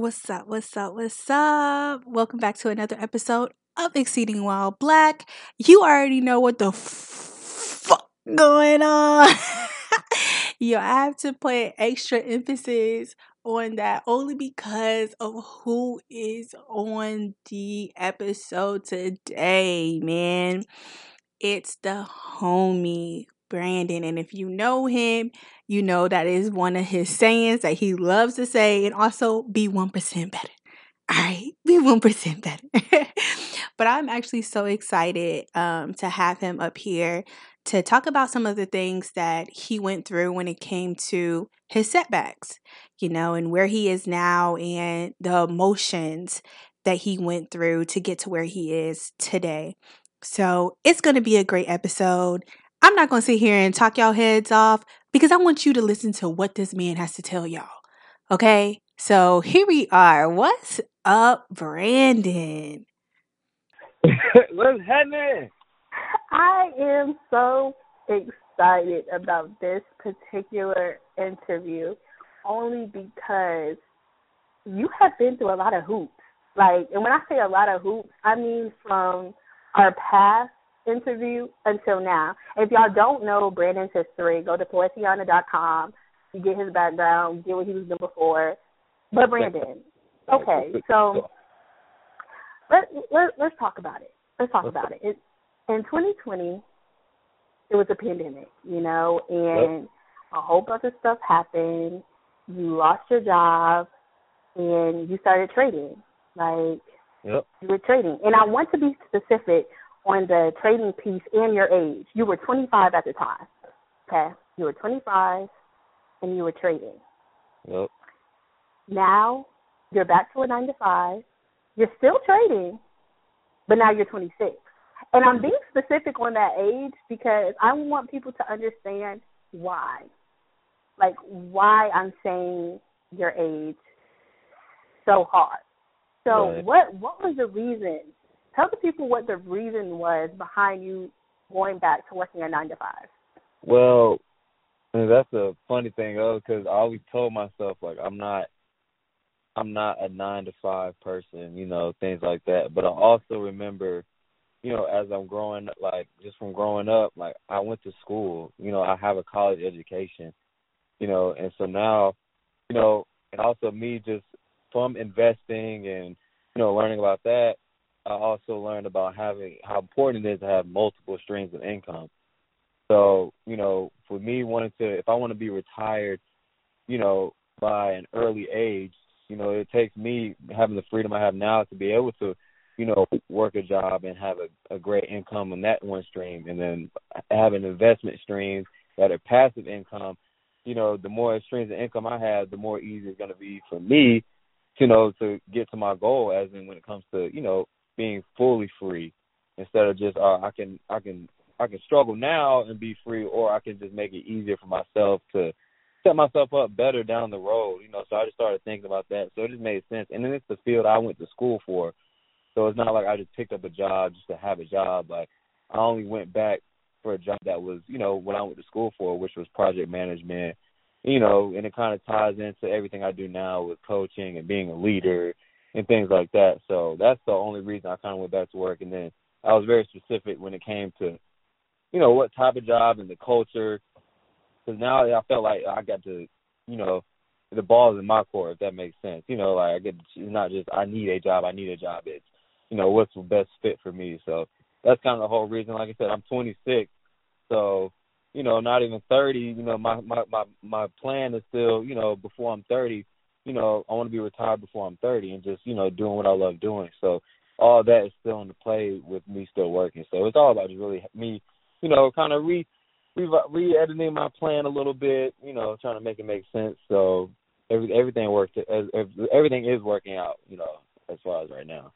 What's up? What's up? What's up? Welcome back to another episode of Exceeding Wild Black. You already know what the fuck going on. Yo, I have to put extra emphasis on that only because of who is on the episode today, man. It's the homie Brandon. And if you know him, you know that is one of his sayings that he loves to say and also be 1% better. All right, be 1% better. but I'm actually so excited um, to have him up here to talk about some of the things that he went through when it came to his setbacks, you know, and where he is now and the emotions that he went through to get to where he is today. So it's going to be a great episode. I'm not going to sit here and talk y'all heads off because I want you to listen to what this man has to tell y'all. Okay? So here we are. What's up, Brandon? What's happening? I am so excited about this particular interview only because you have been through a lot of hoops. Like, and when I say a lot of hoops, I mean from our past interview until now. If y'all mm-hmm. don't know Brandon's history, go to Poetiana.com. You get his background, get what he was doing before. But Brandon, okay, so let, let let's talk about it. Let's talk about it. it in 2020, it was a pandemic, you know, and yep. a whole bunch of stuff happened. You lost your job, and you started trading. Like yep. you were trading, and I want to be specific on the trading piece and your age. You were 25 at the time. Okay, you were 25, and you were trading. Yep. Now you're back to a nine to five. You're still trading, but now you're 26. And I'm being specific on that age because I want people to understand why. Like why I'm saying your age so hard. So right. what what was the reason Tell the people what the reason was behind you going back to working a nine to five. Well, that's a funny thing, though, because I always told myself like I'm not, I'm not a nine to five person, you know, things like that. But I also remember, you know, as I'm growing, like just from growing up, like I went to school, you know, I have a college education, you know, and so now, you know, and also me just from investing and you know learning about that I also learned about having how important it is to have multiple streams of income. So, you know, for me wanting to if I want to be retired, you know, by an early age, you know, it takes me having the freedom I have now to be able to, you know, work a job and have a, a great income on that one stream and then have an investment stream that are passive income, you know, the more streams of income I have, the more easy it's gonna be for me, you know, to get to my goal as in when it comes to, you know, being fully free instead of just uh, I can I can I can struggle now and be free, or I can just make it easier for myself to set myself up better down the road. You know, so I just started thinking about that. So it just made sense. And then it's the field I went to school for, so it's not like I just picked up a job just to have a job. Like I only went back for a job that was you know what I went to school for, which was project management. You know, and it kind of ties into everything I do now with coaching and being a leader and things like that. So that's the only reason I kind of went back to work. And then I was very specific when it came to, you know, what type of job and the culture. Because now I felt like I got to, you know, the ball's in my court, if that makes sense. You know, like I get it's not just I need a job, I need a job. It's, you know, what's the best fit for me. So that's kind of the whole reason. Like I said, I'm 26, so you know, not even 30. You know, my my my my plan is still, you know, before I'm 30 you know, I want to be retired before I'm 30 and just, you know, doing what I love doing. So all that is still in the play with me still working. So it's all about just really me, you know, kind of re re re-editing my plan a little bit, you know, trying to make it make sense. So every everything worked everything is working out, you know, as far as right now.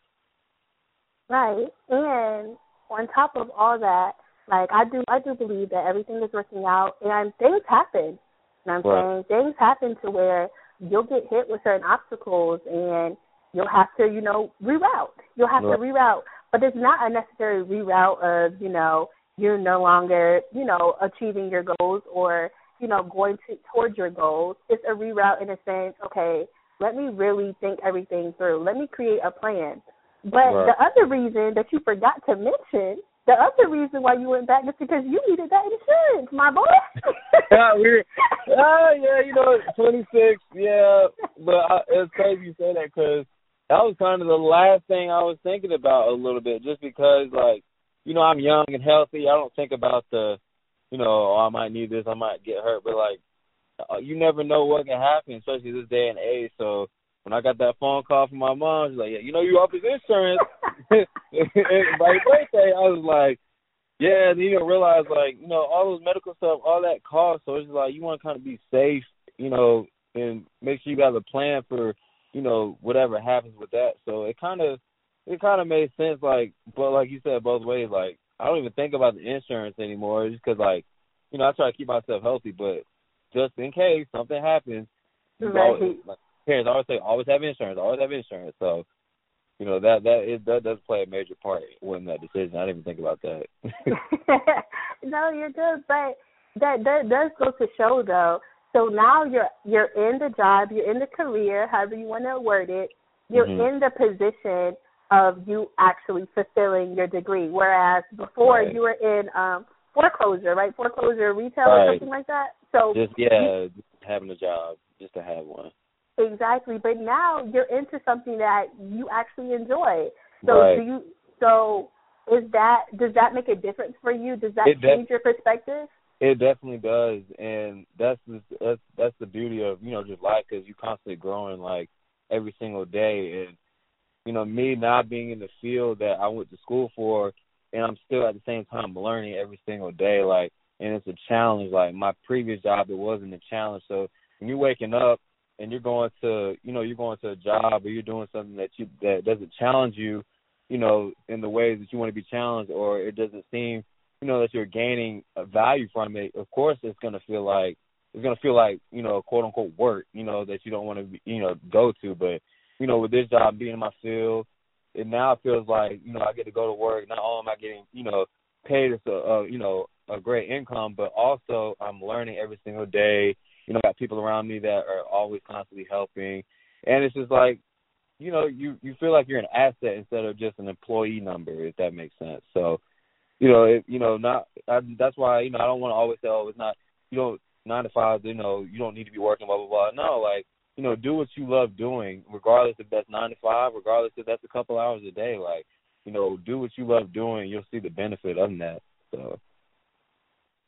Right. And on top of all that, like I do I do believe that everything is working out and things happen. You know what I'm right. saying? Things happen to where you'll get hit with certain obstacles and you'll have to, you know, reroute. You'll have right. to reroute. But it's not a necessary reroute of, you know, you're no longer, you know, achieving your goals or, you know, going to towards your goals. It's a reroute in a sense, okay, Let me really think everything through. Let me create a plan. But Right. the other reason that you forgot to mention, the other reason why you went back is because you needed that insurance, my boy. yeah, we're, ah, yeah, you know, 26, yeah. But I, it's crazy you say that because that was kind of the last thing I was thinking about a little bit, just because, like, you know, I'm young and healthy. I don't think about the, you know, oh, I might need this, I might get hurt, but like, uh, you never know what can happen, especially this day and age. So when I got that phone call from my mom, she's like, yeah, you know, you off his insurance. by birthday, I was like, yeah, and you don't realize like, you know, all those medical stuff, all that costs. So it's like you want to kind of be safe, you know, and make sure you got a plan for, you know, whatever happens with that. So it kind of, it kind of made sense. Like, but like you said, both ways. Like, I don't even think about the insurance anymore, just because like, you know, I try to keep myself healthy, but just in case something happens, Right. always, like, parents always say, always have insurance, always have insurance. So, you know, that that it that does play a major part in that decision. I didn't even think about that. no, you're good, but that that does go to show though. So now you're you're in the job, you're in the career, however you want to word it. You're Mhm. in the position of you actually fulfilling your degree, whereas before Right. you were in um foreclosure, right? Foreclosure retail Right. or something like that. So just yeah, just having a job, just to have one. Exactly, but now you're into something that you actually enjoy. So Right. do you? So is that does that make a difference for you? Does that It change your perspective? It definitely does, and that's the that's that's the beauty of you know just life because you're constantly growing like every single day, and you know me not being in the field that I went to school for, and I'm still at the same time learning every single day, like and it's a challenge. Like my previous job, it wasn't a challenge. So when you're waking up and you're going to you know you're going to a job or you're doing something that you that doesn't challenge you, you know in the ways that you want to be challenged, or it doesn't seem you know that you're gaining a value from it, of course it's gonna feel like it's gonna feel like you know quote unquote work, you know that you don't want to you know go to. But you know with this job being in my field, it now feels like you know I get to go to work. Not only am I getting you know paid as a, a you know a great income, but also I'm learning every single day. You know, got people around me that are always constantly helping, and it's just like you know you you feel like you're an asset instead of just an employee number, if that makes sense. So you know, it, you know, not I, that's why you know I don't want to always say, oh, it's not you don't nine to five, you know, you don't need to be working, blah blah blah. No, like you know, do what you love doing, regardless if that's nine to five, regardless if that's a couple hours a day. Like, you know, do what you love doing. You'll see the benefit of that. So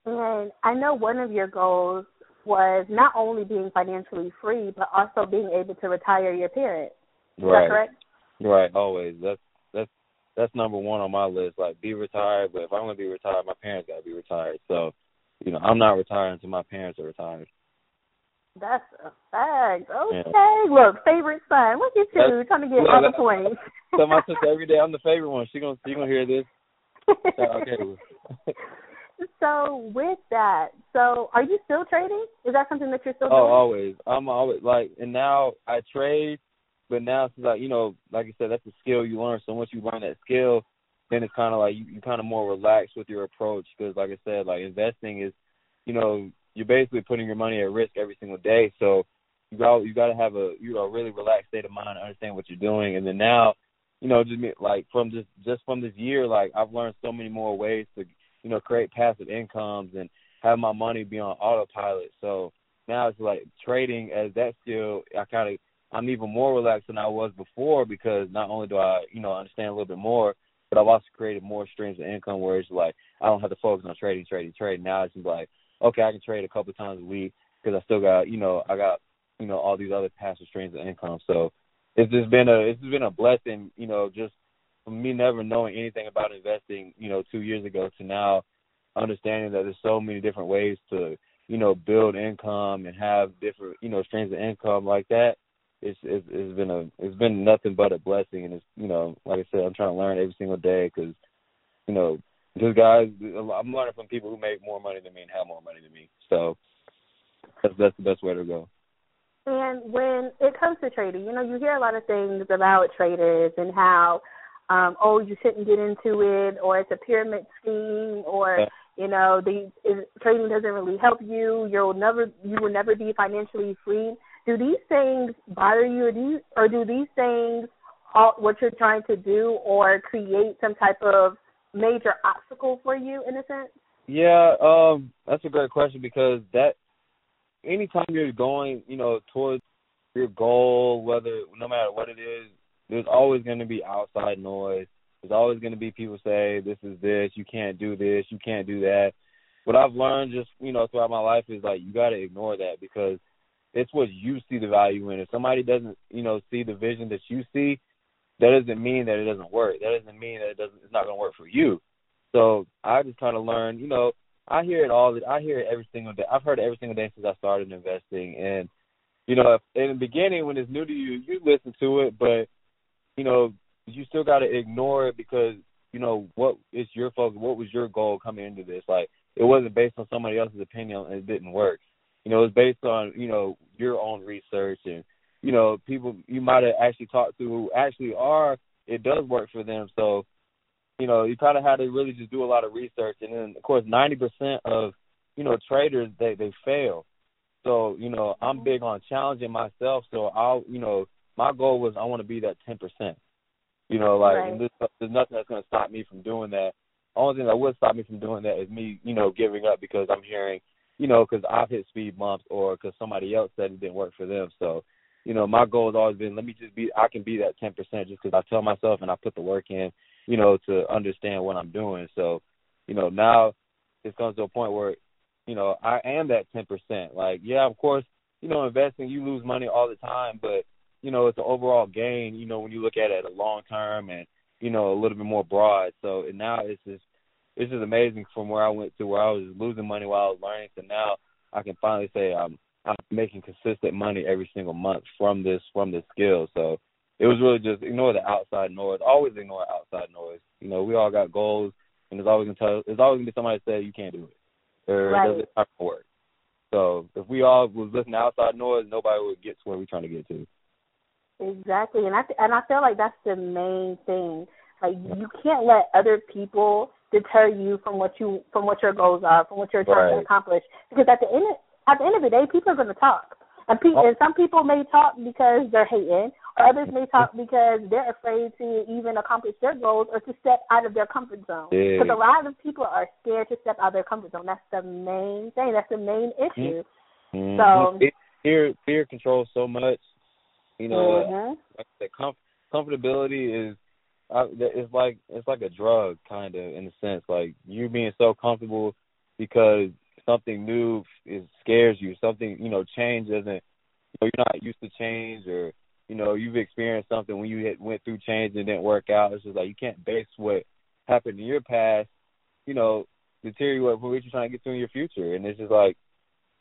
And I know one of your goals was not only being financially free, but also being able to retire your parents. Is right, that correct? right, always. That's that's that's number one on my list. Like, be retired, but if I'm gonna be retired, my parents gotta be retired. So, you know, I'm not retiring until my parents are retired. That's a fact. Okay. Look, favorite son. Look at you That's- trying to get the that- points. Tell my sister every day I'm the favorite one. She gonna she gonna hear this. Okay. so with that, so are you still trading? Is that something that you're still Oh, doing? always. I'm always like, and now I trade, but now since like you know, like I said, that's a skill you learn. So once you learn that skill, then it's kind of like you you kind of more relaxed with your approach because, like I said, like investing is, you know, you're basically putting your money at risk every single day. So you got you got to have a you know a really relaxed state of mind, understand what you're doing, and then now, you know, just me, like from just just from this year, like I've learned so many more ways to you know create passive incomes and have my money be on autopilot. So now it's like trading as that skill. I kind of I'm even more relaxed than I was before because not only do I you know understand a little bit more, but I've also created more streams of income where it's like I don't have to focus on trading, trading, trading. Now it's just like okay, I can trade a couple times a week because I still got you know I got you know all these other passive streams of income. So it's just been a it's just been a blessing, you know, just from me never knowing anything about investing, you know, two years ago to now understanding that there's so many different ways to you know build income and have different you know streams of income like that. It's it's, it's been a it's been nothing but a blessing, and it's you know like I said, I'm trying to learn every single day because you know just guys, I'm learning from people who make more money than me and have more money than me. So that's that's the best way to go. And when it comes to trading, you know, you hear a lot of things about traders and how, um, oh, you shouldn't get into it, or it's a pyramid scheme, or Yeah. you know, the is, trading doesn't really help you. You'll never, you will never be financially free. do these things bother you, or do you, or do these things halt what you're trying to do, or create some type of major obstacle for you in a sense? Yeah, um, that's a great question because that anytime you're going, you know, towards your goal, whether no matter what it is, there's always going to be outside noise. There's always going to be people say, "This is this. You can't do this. You can't do that." What I've learned just you know throughout my life is like you got to ignore that because it's what you see the value in. If somebody doesn't, you know, see the vision that you see, that doesn't mean that it doesn't work. That doesn't mean that it doesn't. It's not going to work for you. So I just kind of learned, you know, I hear it all. I hear it every single day. I've heard it every single day since I started investing. And you know, in the beginning when it's new to you, you listen to it, but you know, you still got to ignore it because you know what is your focus. What was your goal coming into this? Like it wasn't based on somebody else's opinion and it didn't work. You know, it was based on you know your own research and you know people you might have actually talked to who actually are it does work for them. So you know, you kind of had to really just do a lot of research, and then of course, ninety percent of you know traders they they fail. So you know, I'm big on challenging myself. So I'll you know, my goal was I want to be that ten percent. You know, like right. and there's, nothing that's going to stop me from doing that. The only thing that would stop me from doing that is me, you know, giving up because I'm hearing, you know, because I've hit speed bumps or because somebody else said it didn't work for them. So, you know, my goal has always been let me just be, I can be that 10% just because I tell myself and I put the work in you know, to understand what I'm doing. So, you know, now it's comes to a point where, you know, I am that ten percent. Like, yeah, of course, you know, investing you lose money all the time, but you know, it's an overall gain, you know, when you look at it at a long term and, you know, a little bit more broad. So and now it's just it's just amazing from where I went to where I was losing money while I was learning to now I can finally say I'm I'm making consistent money every single month from this from this skill. So it was really just ignore the outside noise. Always ignore outside noise. You know, we all got goals, and there's always gonna tell. There's always gonna be somebody say you can't do it, or right. it doesn't work. So if we all was listening to outside noise, nobody would get to where we're trying to get to. Exactly, and I and I feel like that's the main thing. Like you can't let other people deter you from what you from what your goals are, from what you're trying right. to accomplish. Because at the end at the end of the day, people are going to talk, and, pe- oh. and some people may talk because they're hating, or Others may talk because they're afraid to even accomplish their goals or to step out of their comfort zone. Because a lot of people are scared to step out of their comfort zone. That's the main thing. That's the main issue. Mm-hmm. So fear fear controls so much. You know, mm-hmm. like the com- comfortability is uh, it's like it's like a drug kind of in a sense. Like you being so comfortable because something new is scares you. Something you know change doesn't. You know, you're not used to change or you know, you've experienced something when you hit, went through change and didn't work out. It's just like you can't base what happened in your past, you know, deteriorate for what you're trying to get to in your future. And it's just like,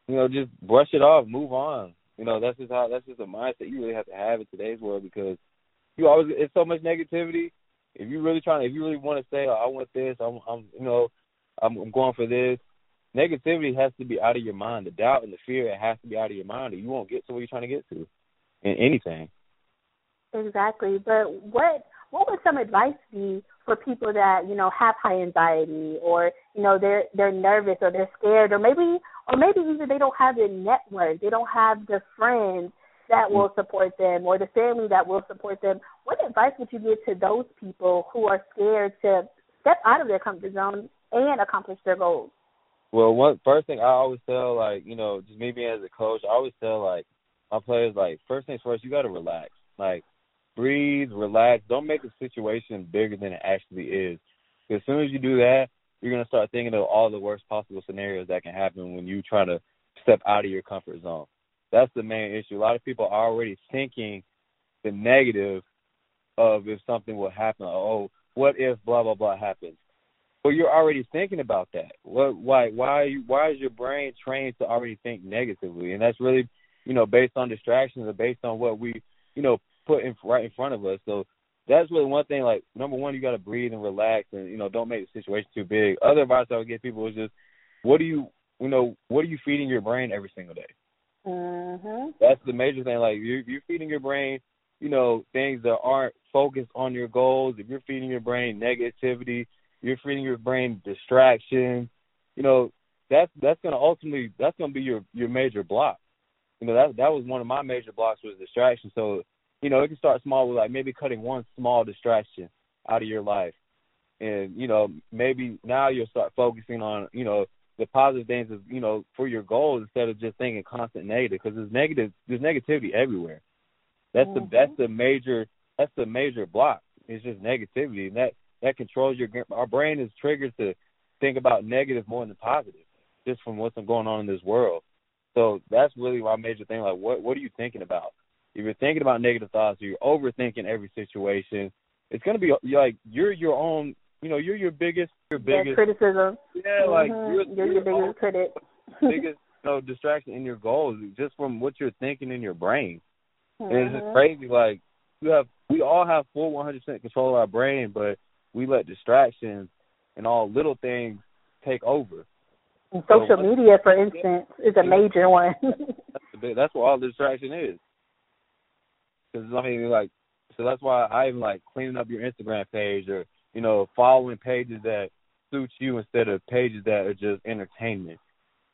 you know, just brush it off, move on. You know, that's just how that's just a mindset you really have to have in today's world because you always it's so much negativity. If you really trying, if you really want to say, oh, I want this, I'm, I'm, you know, I'm, I'm going for this. Negativity has to be out of your mind. The doubt and the fear it has to be out of your mind, or you won't get to where you're trying to get to in anything. Exactly. But what what would some advice be for people that, you know, have high anxiety or, you know, they're they're nervous or they're scared or maybe or maybe even they don't have the network, they don't have the friends that mm-hmm. will support them or the family that will support them. What advice would you give to those people who are scared to step out of their comfort zone and accomplish their goals? Well, one first thing I always tell, like you know, just me being as a coach, I always tell like my players, like first things first, you got to relax. Like breathe, relax. Don't make the situation bigger than it actually is. As soon as you do that, you're gonna start thinking of all the worst possible scenarios that can happen when you try to step out of your comfort zone. That's the main issue. A lot of people are already thinking the negative of if something will happen. Oh, what if blah blah blah happens? Well, you're already thinking about that. What? Why? Why? Why is your brain trained to already think negatively? And that's really, you know, based on distractions or based on what we, you know, put in right in front of us. So that's really one thing. Like number one, you got to breathe and relax, and you know, don't make the situation too big. Other advice I would give people is just, what do you, you know, what are you feeding your brain every single day? Mm-hmm. That's the major thing. Like you're, you're feeding your brain, you know, things that aren't focused on your goals. If you're feeding your brain negativity, you're feeding your brain distraction. You know, that's that's gonna ultimately that's gonna be your your major block. you know that that was one of my major blocks was distraction. So you know it can start small with like maybe cutting one small distraction out of your life, and you know maybe now you'll start focusing on you know the positive things of you know for your goals instead of just thinking constant negative because there's negative there's negativity everywhere. That's mm-hmm. the that's the major that's the major block. It's just negativity, and that that controls your our brain is triggered to think about negative more than positive, just from what's going on in this world. So that's really my major thing. Like, what what are you thinking about? If you're thinking about negative thoughts, or you're overthinking every situation, it's gonna be like you're your own. You know, you're your biggest, your biggest yeah, criticism. Yeah, like mm-hmm. you're, you're, your biggest critic. biggest, you know, distraction in your goals just from what you're thinking in your brain. Mm-hmm. And it's just crazy. Like you have, we all have full 100% control of our brain, but we let distractions and all little things take over. And social so, media, for instance, is a major one. that's, the big, that's what all the distraction is. Because I mean, like, so that's why I even like cleaning up your Instagram page or you know following pages that suit you instead of pages that are just entertainment.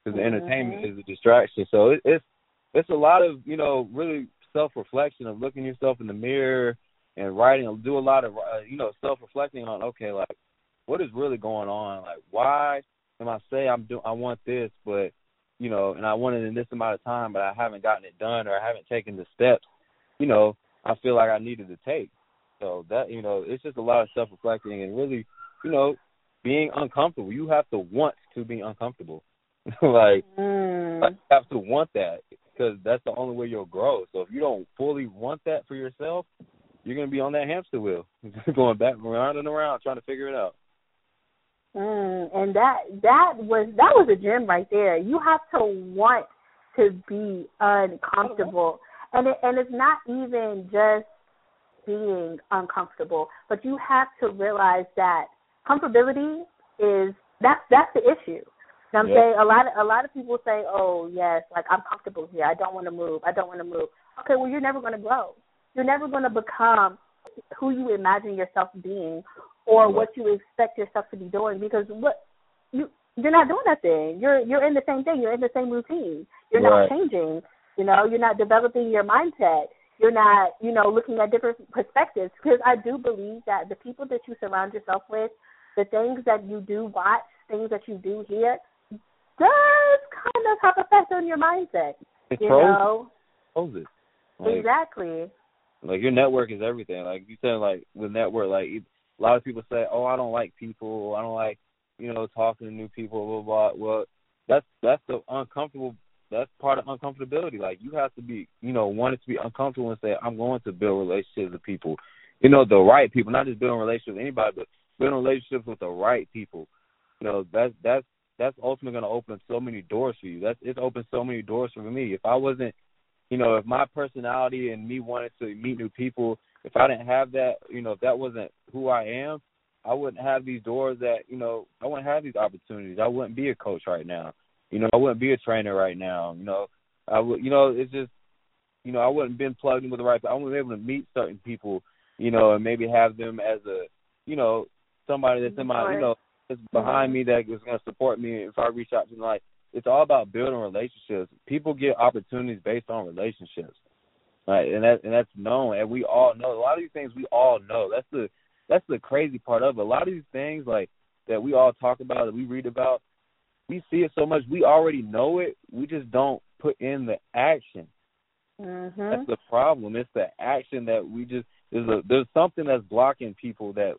Because mm-hmm. entertainment is a distraction. So it, it's it's a lot of you know really self reflection of looking yourself in the mirror and writing. Do a lot of uh, you know self reflecting on okay like what is really going on? Like why am I say I'm do I want this, but you know, and I want it in this amount of time, but I haven't gotten it done or I haven't taken the steps, you know, I feel like I needed to take. So that you know, it's just a lot of self reflecting and really, you know, being uncomfortable. You have to want to be uncomfortable. like, mm. like you have to want that because that's the only way you'll grow. So if you don't fully want that for yourself, you're gonna be on that hamster wheel, going back around and around trying to figure it out. Mm, and that that was that was a gem right there. You have to want to be uncomfortable, and it, and it's not even just being uncomfortable, but you have to realize that comfortability is that's that's the issue. Know I'm yep. saying a lot of a lot of people say, "Oh yes, like I'm comfortable here. I don't want to move. I don't want to move." Okay, well you're never going to grow. You're never going to become who you imagine yourself being or what you expect yourself to be doing because what you you're not doing that thing. You're you're in the same thing. You're in the same routine. You're right. not changing. You know, you're not developing your mindset. You're not, you know, looking at different perspectives. Because I do believe that the people that you surround yourself with, the things that you do watch, things that you do hear, does kind of have effect on your mindset. It you know, it. Like, exactly. Like your network is everything. Like you said, like the network, like a lot of people say, "Oh, I don't like people. I don't like, you know, talking to new people." Blah blah. Well, that's that's the uncomfortable. That's part of uncomfortability. Like you have to be, you know, wanting to be uncomfortable and say, "I'm going to build relationships with people." You know, the right people, not just building relationships with anybody, but building relationships with the right people. You know, that's that's that's ultimately going to open so many doors for you. That's it's opened so many doors for me. If I wasn't, you know, if my personality and me wanting to meet new people if I didn't have that, you know, if that wasn't who I am, I wouldn't have these doors that, you know, I wouldn't have these opportunities. I wouldn't be a coach right now. You know, I wouldn't be a trainer right now. You know, I would, you know, it's just, you know, I wouldn't been plugged in with the right. I wouldn't be able to meet certain people, you know, and maybe have them as a, you know, somebody that's in my, you know, that's behind me that is going to support me if I reach out to them. Like, it's all about building relationships. People get opportunities based on relationships. Right, and that and that's known, and we all know a lot of these things. We all know that's the that's the crazy part of it. A lot of these things, like that, we all talk about, that we read about, we see it so much. We already know it. We just don't put in the action. Mm-hmm. That's the problem. It's the action that we just there's a there's something that's blocking people that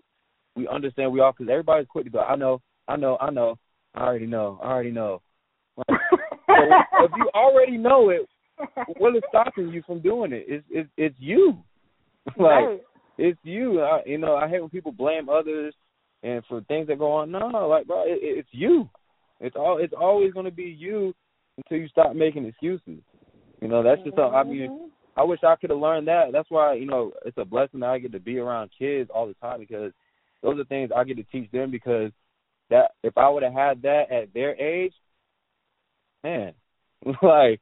we understand. We all because everybody's quick to go. I know, I know, I know. I already know. I already know. Like, if you already know it, what is stopping you from doing it? It's it's it's you. like right. it's you. I, you know, I hate when people blame others and for things that go on. No, like bro, it, it's you. It's all. It's always going to be you until you stop making excuses. You know, that's just. Mm-hmm. I mean, mm-hmm. I wish I could have learned that. That's why you know it's a blessing that I get to be around kids all the time because those are things I get to teach them because that if I would have had that at their age, man, like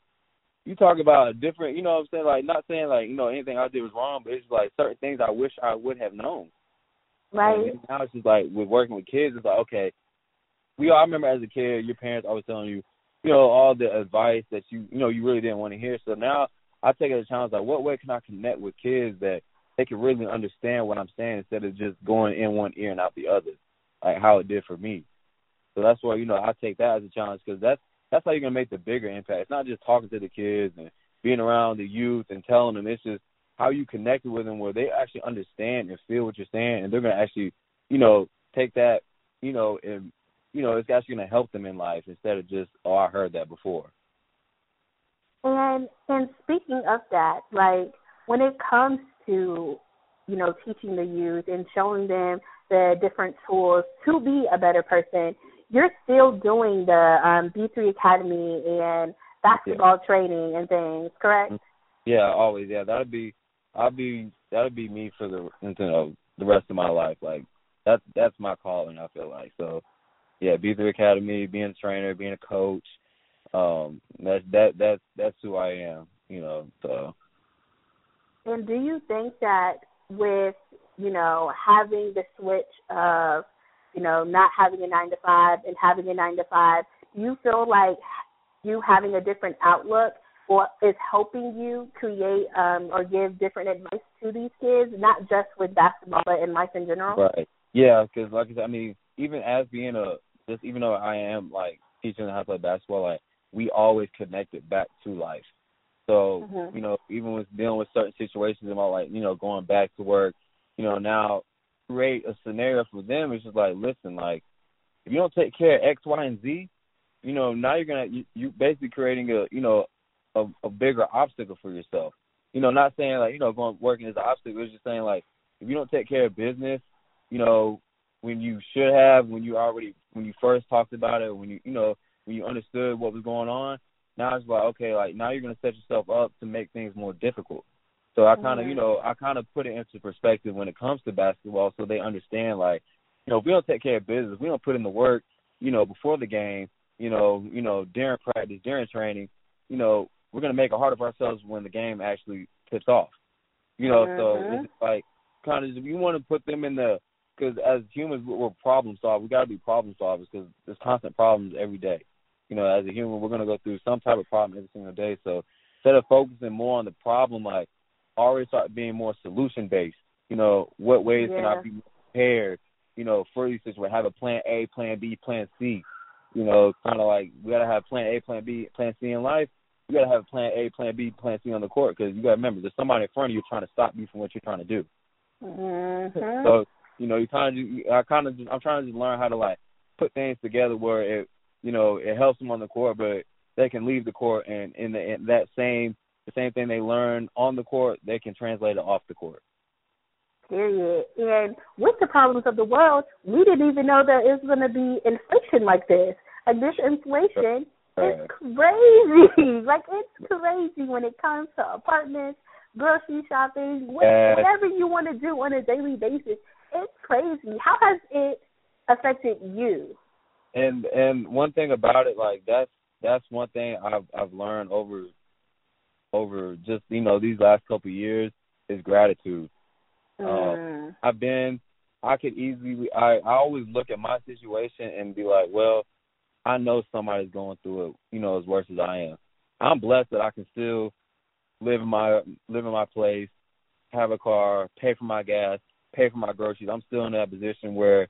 you talk about a different, you know what I'm saying? Like, not saying like, you know, anything I did was wrong, but it's like certain things I wish I would have known. Right. And now it's just like with working with kids, it's like, okay, we all I remember as a kid, your parents always telling you, you know, all the advice that you you know you really didn't want to hear. So now I take it as a challenge like what way can I connect with kids that they can really understand what I'm saying instead of just going in one ear and out the other, like how it did for me. So that's why you know I take that as a challenge because that's that's how you're gonna make the bigger impact. It's not just talking to the kids and being around the youth and telling them. It's just how you connected with them where they actually understand and feel what you're saying, and they're gonna actually, you know, take that, you know, and you know, it's actually gonna help them in life instead of just, oh, I heard that before. And and speaking of that, like when it comes to, you know, teaching the youth and showing them the different tools to be a better person, you're still doing the um, B3 Academy and basketball yeah. training and things, correct? Yeah, always. Yeah, that'd be, I'll be, that'd be me for the, you know, the rest of my life. Like that's that's my calling. I feel like so. Yeah, B3 Academy, being a trainer, being a coach. Um, that that that's that's who I am. You know, so. And do you think that with you know having the switch of you know, not having a nine to five and having a nine to five, do you feel like you having a different outlook or is helping you create um, or give different advice to these kids, not just with basketball but in life in general? Right. Yeah, because like I said, I mean, even as being a just even though I am like teaching how to play basketball, like we always connect it back to life. So mm-hmm. you know, even with dealing with certain situations about like you know going back to work, you know now create a scenario for them. It's just like, listen, like if you don't take care of X, Y, and Z, you know, now you're gonna you, you basically creating a you know a, a bigger obstacle for yourself. You know, not saying like you know going working as an obstacle. It's just saying like if you don't take care of business, you know, when you should have, when you already when you first talked about it, when you you know when you understood what was going on. Now it's like okay, like now you're gonna set yourself up to make things more difficult. So I kind of, you know, I kind of put it into perspective when it comes to basketball, so they understand like, you know, if we don't take care of business, we don't put in the work, you know, before the game, you know, you know, during practice, during training, you know, we're gonna make it hard of ourselves when the game actually tips off. You know, mm-hmm. so it's like kind of if you want to put them in the because as humans we're problem solvers. We got to be problem solvers because there's constant problems every day. You know, as a human, we're gonna go through some type of problem every single day. So instead of focusing more on the problem, like already start being more solution based. You know, what ways yeah. can I be prepared? You know, for these situations, have a plan A, plan B, plan C. You know, kind of like we gotta have plan A, plan B, plan C in life. You gotta have plan A, plan B, plan C on the court because you gotta remember there's somebody in front of you trying to stop you from what you're trying to do. Mm-hmm. So you know, you kind of, I kind of, I'm trying to just learn how to like put things together where it, you know, it helps them on the court, but they can leave the court and in, the, in that same the same thing they learn on the court, they can translate it off the court. Period. And with the problems of the world, we didn't even know there is going to be inflation like this. And this inflation is crazy. like it's crazy when it comes to apartments, grocery shopping, whatever you want to do on a daily basis. It's crazy. How has it affected you? And and one thing about it, like that's that's one thing I've I've learned over over just you know these last couple of years is gratitude. Um, mm. Um, I've been, I could easily, I I always look at my situation and be like, well, I know somebody's going through it, you know, as worse as I am. I'm blessed that I can still live in my live in my place, have a car, pay for my gas, pay for my groceries. I'm still in that position where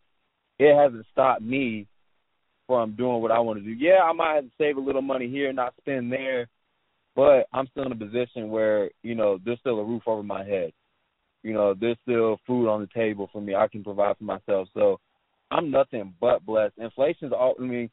it hasn't stopped me from doing what I want to do. Yeah, I might have to save a little money here, not spend there, but I'm still in a position where, you know, there's still a roof over my head. You know, there's still food on the table for me. I can provide for myself. So I'm nothing but blessed. Inflation's all I mean,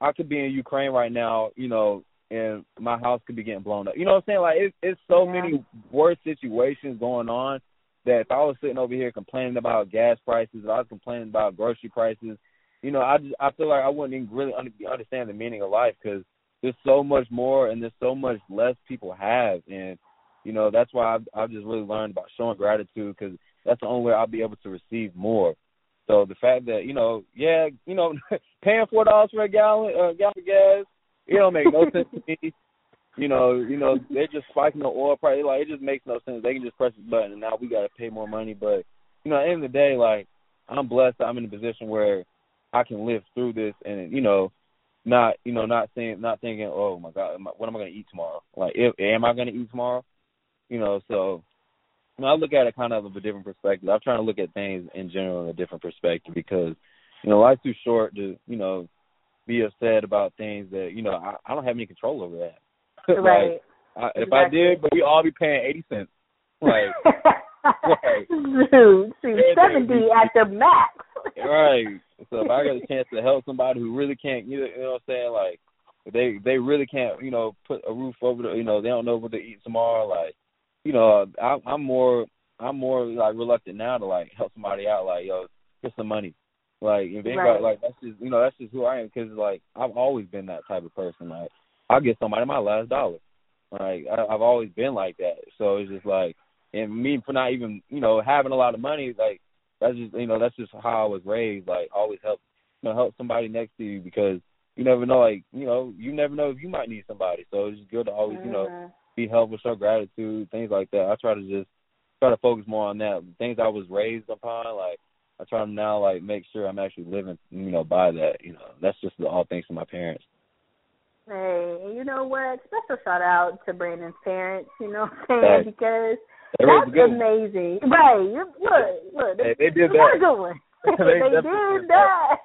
I could be in Ukraine right now, you know, and my house could be getting blown up. You know what I'm saying? Like it's it's so yeah. many worse situations going on that if I was sitting over here complaining about gas prices, if I was complaining about grocery prices, you know, I just, I feel like I wouldn't even really understand the meaning of life because there's so much more and there's so much less people have and you know that's why I've, I've just really learned about showing gratitude because that's the only way I'll be able to receive more. So the fact that you know, yeah, you know, paying four dollars for a gallon uh, gallon of gas, it don't make no sense to me. You know, you know, they're just spiking the oil price. Like it just makes no sense. They can just press the button and now we got to pay more money. But you know, at the end of the day, like I'm blessed. I'm in a position where I can live through this, and you know, not you know not saying not thinking oh my god am I, what am I going to eat tomorrow like if am I going to eat tomorrow you know so you know, I look at it kind of of a different perspective I'm trying to look at things in general in a different perspective because you know life's too short to you know be upset about things that you know I, I don't have any control over that right I, exactly. if I did but we all be paying eighty cents like right. Dude, seventy at the max. right. So if I get a chance to help somebody who really can't, you know, you know what I'm saying, like they they really can't, you know, put a roof over the, you know, they don't know what to eat tomorrow. Like, you know, I, I'm more I'm more like reluctant now to like help somebody out. Like, yo, get some money. Like, if anybody right. like that's just you know that's just who I am because like I've always been that type of person. Like, I'll get somebody my last dollar. Like, I, I've always been like that. So it's just like and me for not even you know having a lot of money like that's just you know that's just how I was raised like always help you know help somebody next to you because you never know like you know you never know if you might need somebody so it's just good to always mm-hmm. you know be helpful show gratitude things like that I try to just try to focus more on that things I was raised upon like I try to now like make sure I'm actually living you know by that you know that's just all thanks to my parents Hey, you know what? Special shout out to Brandon's parents, you know what I'm saying? Because that's amazing. Right. Look, look. They, they did that. Good one. they, they did that.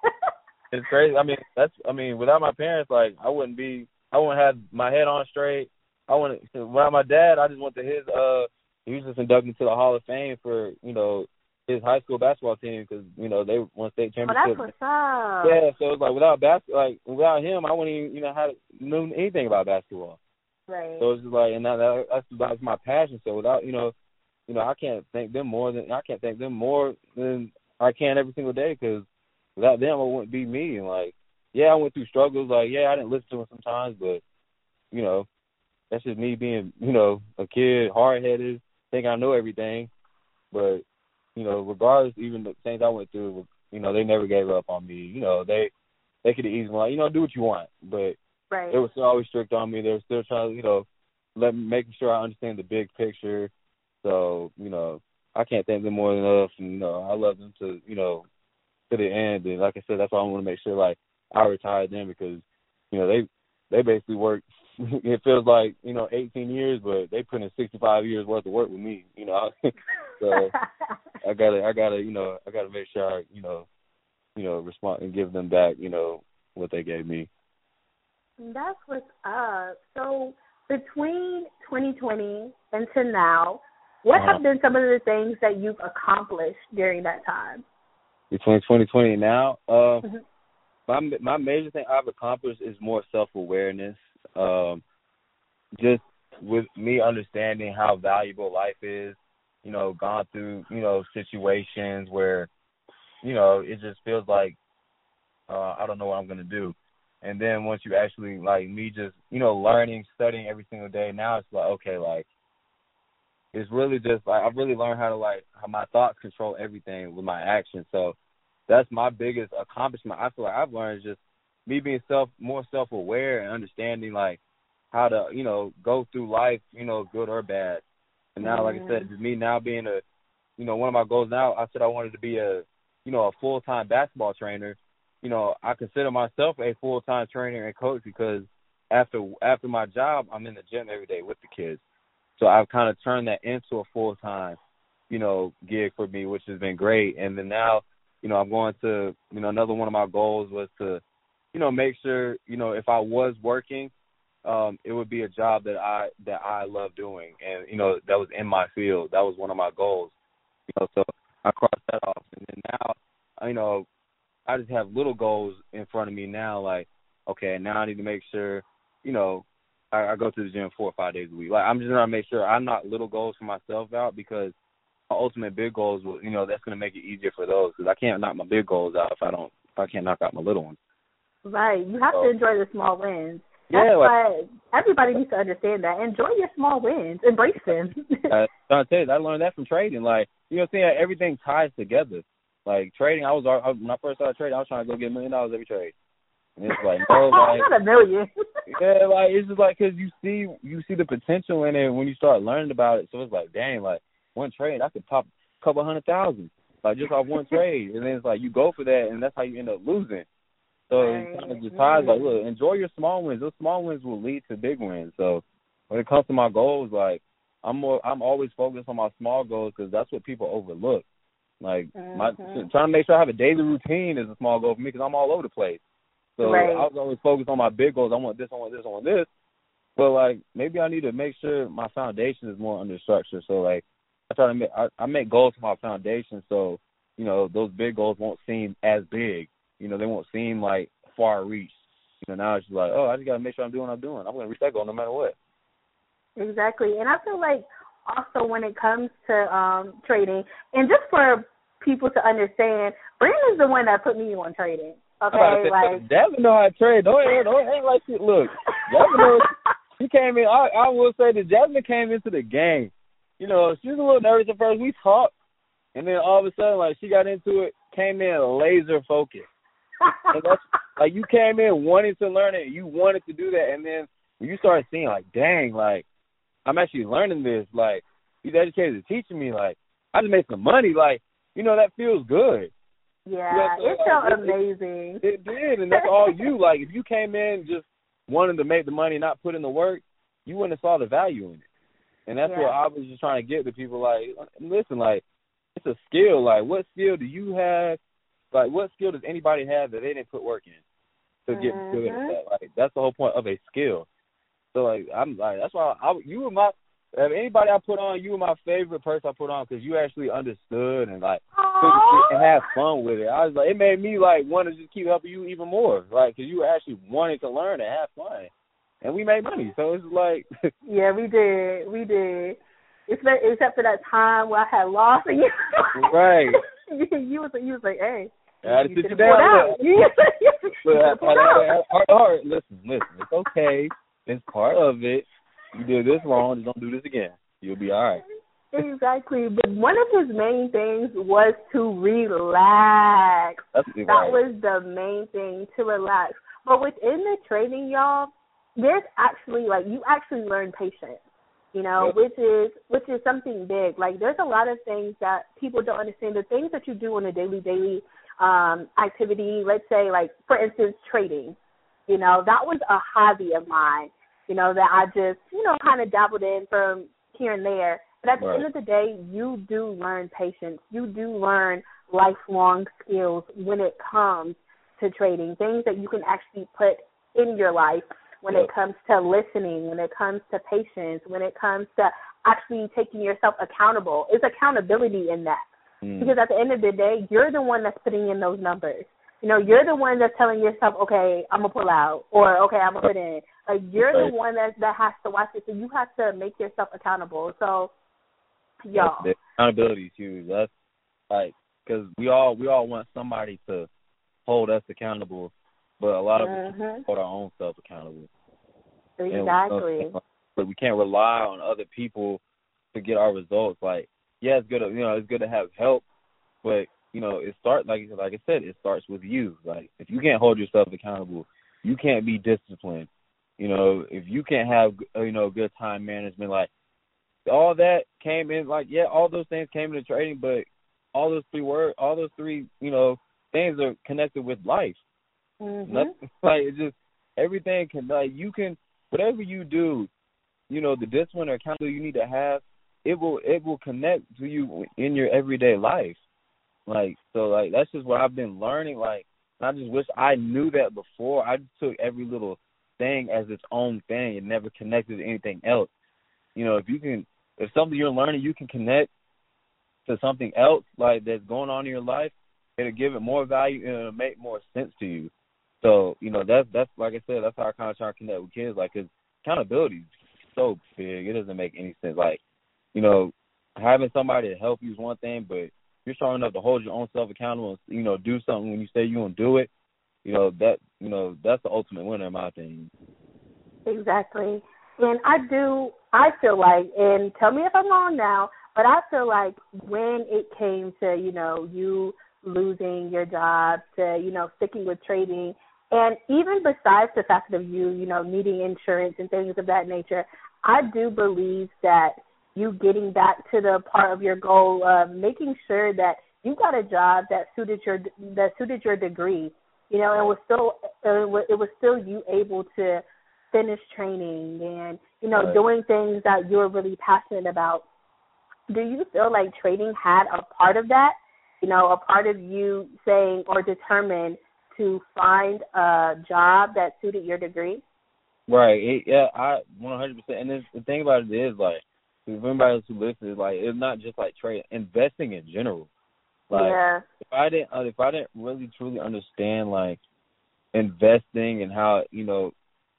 it's crazy. I mean, that's. I mean, without my parents, like, I wouldn't be. I wouldn't have my head on straight. I wouldn't. Without my dad, I just went to his. uh He was just inducted into the Hall of Fame for you know his high school basketball team because you know they won state oh, championship. Oh, that's what's up. Yeah, so it's like without bas- like without him, I wouldn't even you know have known anything about basketball. Right. So it's just like, and that, that that's that's my passion. So without you know, you know, I can't thank them more than I can't thank them more than I can every single day because without them, I wouldn't be me. And like, yeah, I went through struggles. Like, yeah, I didn't listen to them sometimes, but you know, that's just me being, you know, a kid, hard headed, think I know everything. But you know, regardless, even the things I went through, you know, they never gave up on me. You know, they they could have easily like, you know, do what you want, but Right. They were still always strict on me. They were still trying to, you know, let me making sure I understand the big picture. So, you know, I can't thank them more than enough. And, you know, I love them to, you know, to the end. And like I said, that's why I want to make sure like I retire them because, you know, they they basically work. it feels like you know 18 years, but they put in 65 years worth of work with me. You know, so I gotta I gotta you know I gotta make sure I you know you know respond and give them back you know what they gave me. That's what's up. So between 2020 and to now, what uh-huh. have been some of the things that you've accomplished during that time? Between 2020 and now, uh, mm-hmm. my my major thing I've accomplished is more self awareness. Um, just with me understanding how valuable life is, you know, gone through you know situations where, you know, it just feels like uh, I don't know what I'm gonna do. And then once you actually like me just you know learning studying every single day now it's like okay like it's really just like I've really learned how to like how my thoughts control everything with my actions. So that's my biggest accomplishment. I feel like I've learned just me being self more self aware and understanding like how to you know go through life you know good or bad and now like I said mm-hmm. just me now being a you know one of my goals now I said I wanted to be a you know a full time basketball trainer you know, I consider myself a full time trainer and coach because after after my job, I'm in the gym every day with the kids. So I've kind of turned that into a full time, you know, gig for me, which has been great. And then now, you know, I'm going to, you know, another one of my goals was to, you know, make sure, you know, if I was working, um, it would be a job that I that I love doing, and you know, that was in my field. That was one of my goals. You know, so I crossed that off, and then now, you know, I just have little goals in front of me now. Like, okay, now I need to make sure, you know, I, I go to the gym four or five days a week. Like, I'm just gonna make sure I'm not little goals for myself out because my ultimate big goals will, you know, that's gonna make it easier for those because I can't knock my big goals out if I don't, if I can't knock out my little ones. Right. You have so, to enjoy the small wins. That's yeah, like, why everybody needs to understand that. Enjoy your small wins. Embrace them. uh, I tell you, I learned that from trading. Like, you know, what I'm saying everything ties together. Like trading, I was I, when I first started trading, I was trying to go get a million dollars every trade. And it's like no, like not a million. yeah, like it's just like because you see you see the potential in it when you start learning about it. So it's like, dang, like one trade, I could pop a couple hundred thousand, like just off one trade. And then it's like you go for that, and that's how you end up losing. So Right. it's kind of just ties like, look, enjoy your small wins. Those small wins will lead to big wins. So when it comes to my goals, like I'm more, I'm always focused on my small goals because that's what people overlook. Like my Mhm. trying to make sure I have a daily routine is a small goal for me because I'm all over the place. So Right. I was always focused on my big goals. I want this, I want this, I want this. But like maybe I need to make sure my foundation is more under structure. So like I try to make I, I make goals for my foundation so you know those big goals won't seem as big. You know they won't seem like far reach. You know now it's just like oh I just gotta make sure I'm doing what I'm doing. I'm gonna reach that goal no matter what. Exactly. And I feel like also when it comes to um trading and just for people to understand, Brandon's the one that put me on trading. I'm about to Okay, say, like Devin know how to trade. Don't act, don't act like shit. Look, Devin knows. She came in. I I will say that Jasmine came into the game. You know, she was a little nervous at first. We talked, and then all of a sudden, like she got into it, came in laser focused. And that's like you came in wanting to learn it. You wanted to do that, and then when you started seeing, like, dang, like I'm actually learning this. Like these educators are teaching me. Like I just made some money. Like you know that feels good. Yeah, Yeah, so, it like, felt it- it- amazing. It did, and that's all you. Like if you came in just wanting to make the money, not put in the work, you wouldn't have saw the value in it. And that's Yeah. what I was just trying to get to people. Like, listen, like it's a skill. Like, what skill do you have? Like, what skill does anybody have that they didn't put work in to get mm-hmm. good at that? Like, that's the whole point of a skill. So, like, I'm like, that's why I, you were my. If anybody I put on, you were my favorite person I put on because you actually understood and like took shit and have fun with it. I was like, it made me like want to just keep helping you even more, like, because you were actually wanting to learn and have fun, and we made money. So it's like, Yeah, we did. We did. Except except for that time where I had lost you Right. you, was you was like, hey. I had to you sit you down. out. You Look, should've I, I, pulled out. I, heart heart, listen, listen, it's okay. It's part of it. You did this wrong, just don't do this again. You'll be all right. Exactly. But one of his main things was to relax. That's That right. was the main thing to relax. But within the training, y'all, there's actually like you actually learn patience. You know, which is which is something big. Like there's a lot of things that people don't understand. The things that you do on a daily daily um activity, let's say like for instance trading. You know, that was a hobby of mine, you know, that I just, you know, kind of dabbled in from here and there. But at the Right. end of the day, you do learn patience. You do learn lifelong skills when it comes to trading, things that you can actually put in your life when Yep. it comes to listening, when it comes to patience, when it comes to actually taking yourself accountable. It's accountability in that. Mm. Because at the end of the day, you're the one that's putting in those numbers. You know, you're the one that's telling yourself, okay, I'm gonna pull out, or okay, I'm gonna put in. Like you're Right. the one that that has to watch it. So you have to make yourself accountable. So, y'all, the accountability is huge. That's like because we all we all want somebody to hold us accountable, but a lot of us Mhm. hold our own self accountable. And, exactly. but we can't rely on other people to get our results. Like, yeah, it's good. To, you know, it's good to have help, but you know, it starts like like I said, it starts with you. Like, if you can't hold yourself accountable, you can't be disciplined. You know, if you can't have uh, you know good time management, like all that came in. Like, yeah, all those things came into trading, but all those three word, all those three, you know, things are connected with life. Mhm. Nothing like it just everything can like you can whatever you do, you know, the discipline or accountability you need to have, it will it will connect to you in your everyday life. Like so like that's just what I've been learning. Like I just wish I knew that before. I just took every little thing as its own thing and never connected to anything else. You know, if you can if something you're learning you can connect to something else like that's going on in your life, it'll give it more value and it'll make more sense to you. So you know that's that's like I said, that's how I kind of try to connect with kids. Like, cause accountability is so big, it doesn't make any sense. Like, you know, having somebody to help you is one thing, but you're strong enough to hold your own self accountable and you know do something when you say you're gonna do it. You know that you know that's the ultimate winner in my opinion. Exactly. And I do, I feel like, and tell me if I'm wrong now, but I feel like when it came to, you know, you losing your job, to, you know, sticking with trading, and even besides the fact of you, you know, needing insurance and things of that nature, I do believe that you getting back to the part of your goal of making sure that you got a job that suited your that suited your degree you know, and was still it was, still you able to finish training and you know Right. doing things that you're really passionate about. Do you feel like trading had a part of that? You know, a part of you saying or determined to find a job that suited your degree? Right. It, yeah, I one hundred percent. And this, the thing about it is like, if anybody else who listens, like, it's not just like trade investing in general. Like, yeah. if I didn't, uh, if I didn't really truly understand like investing and how you know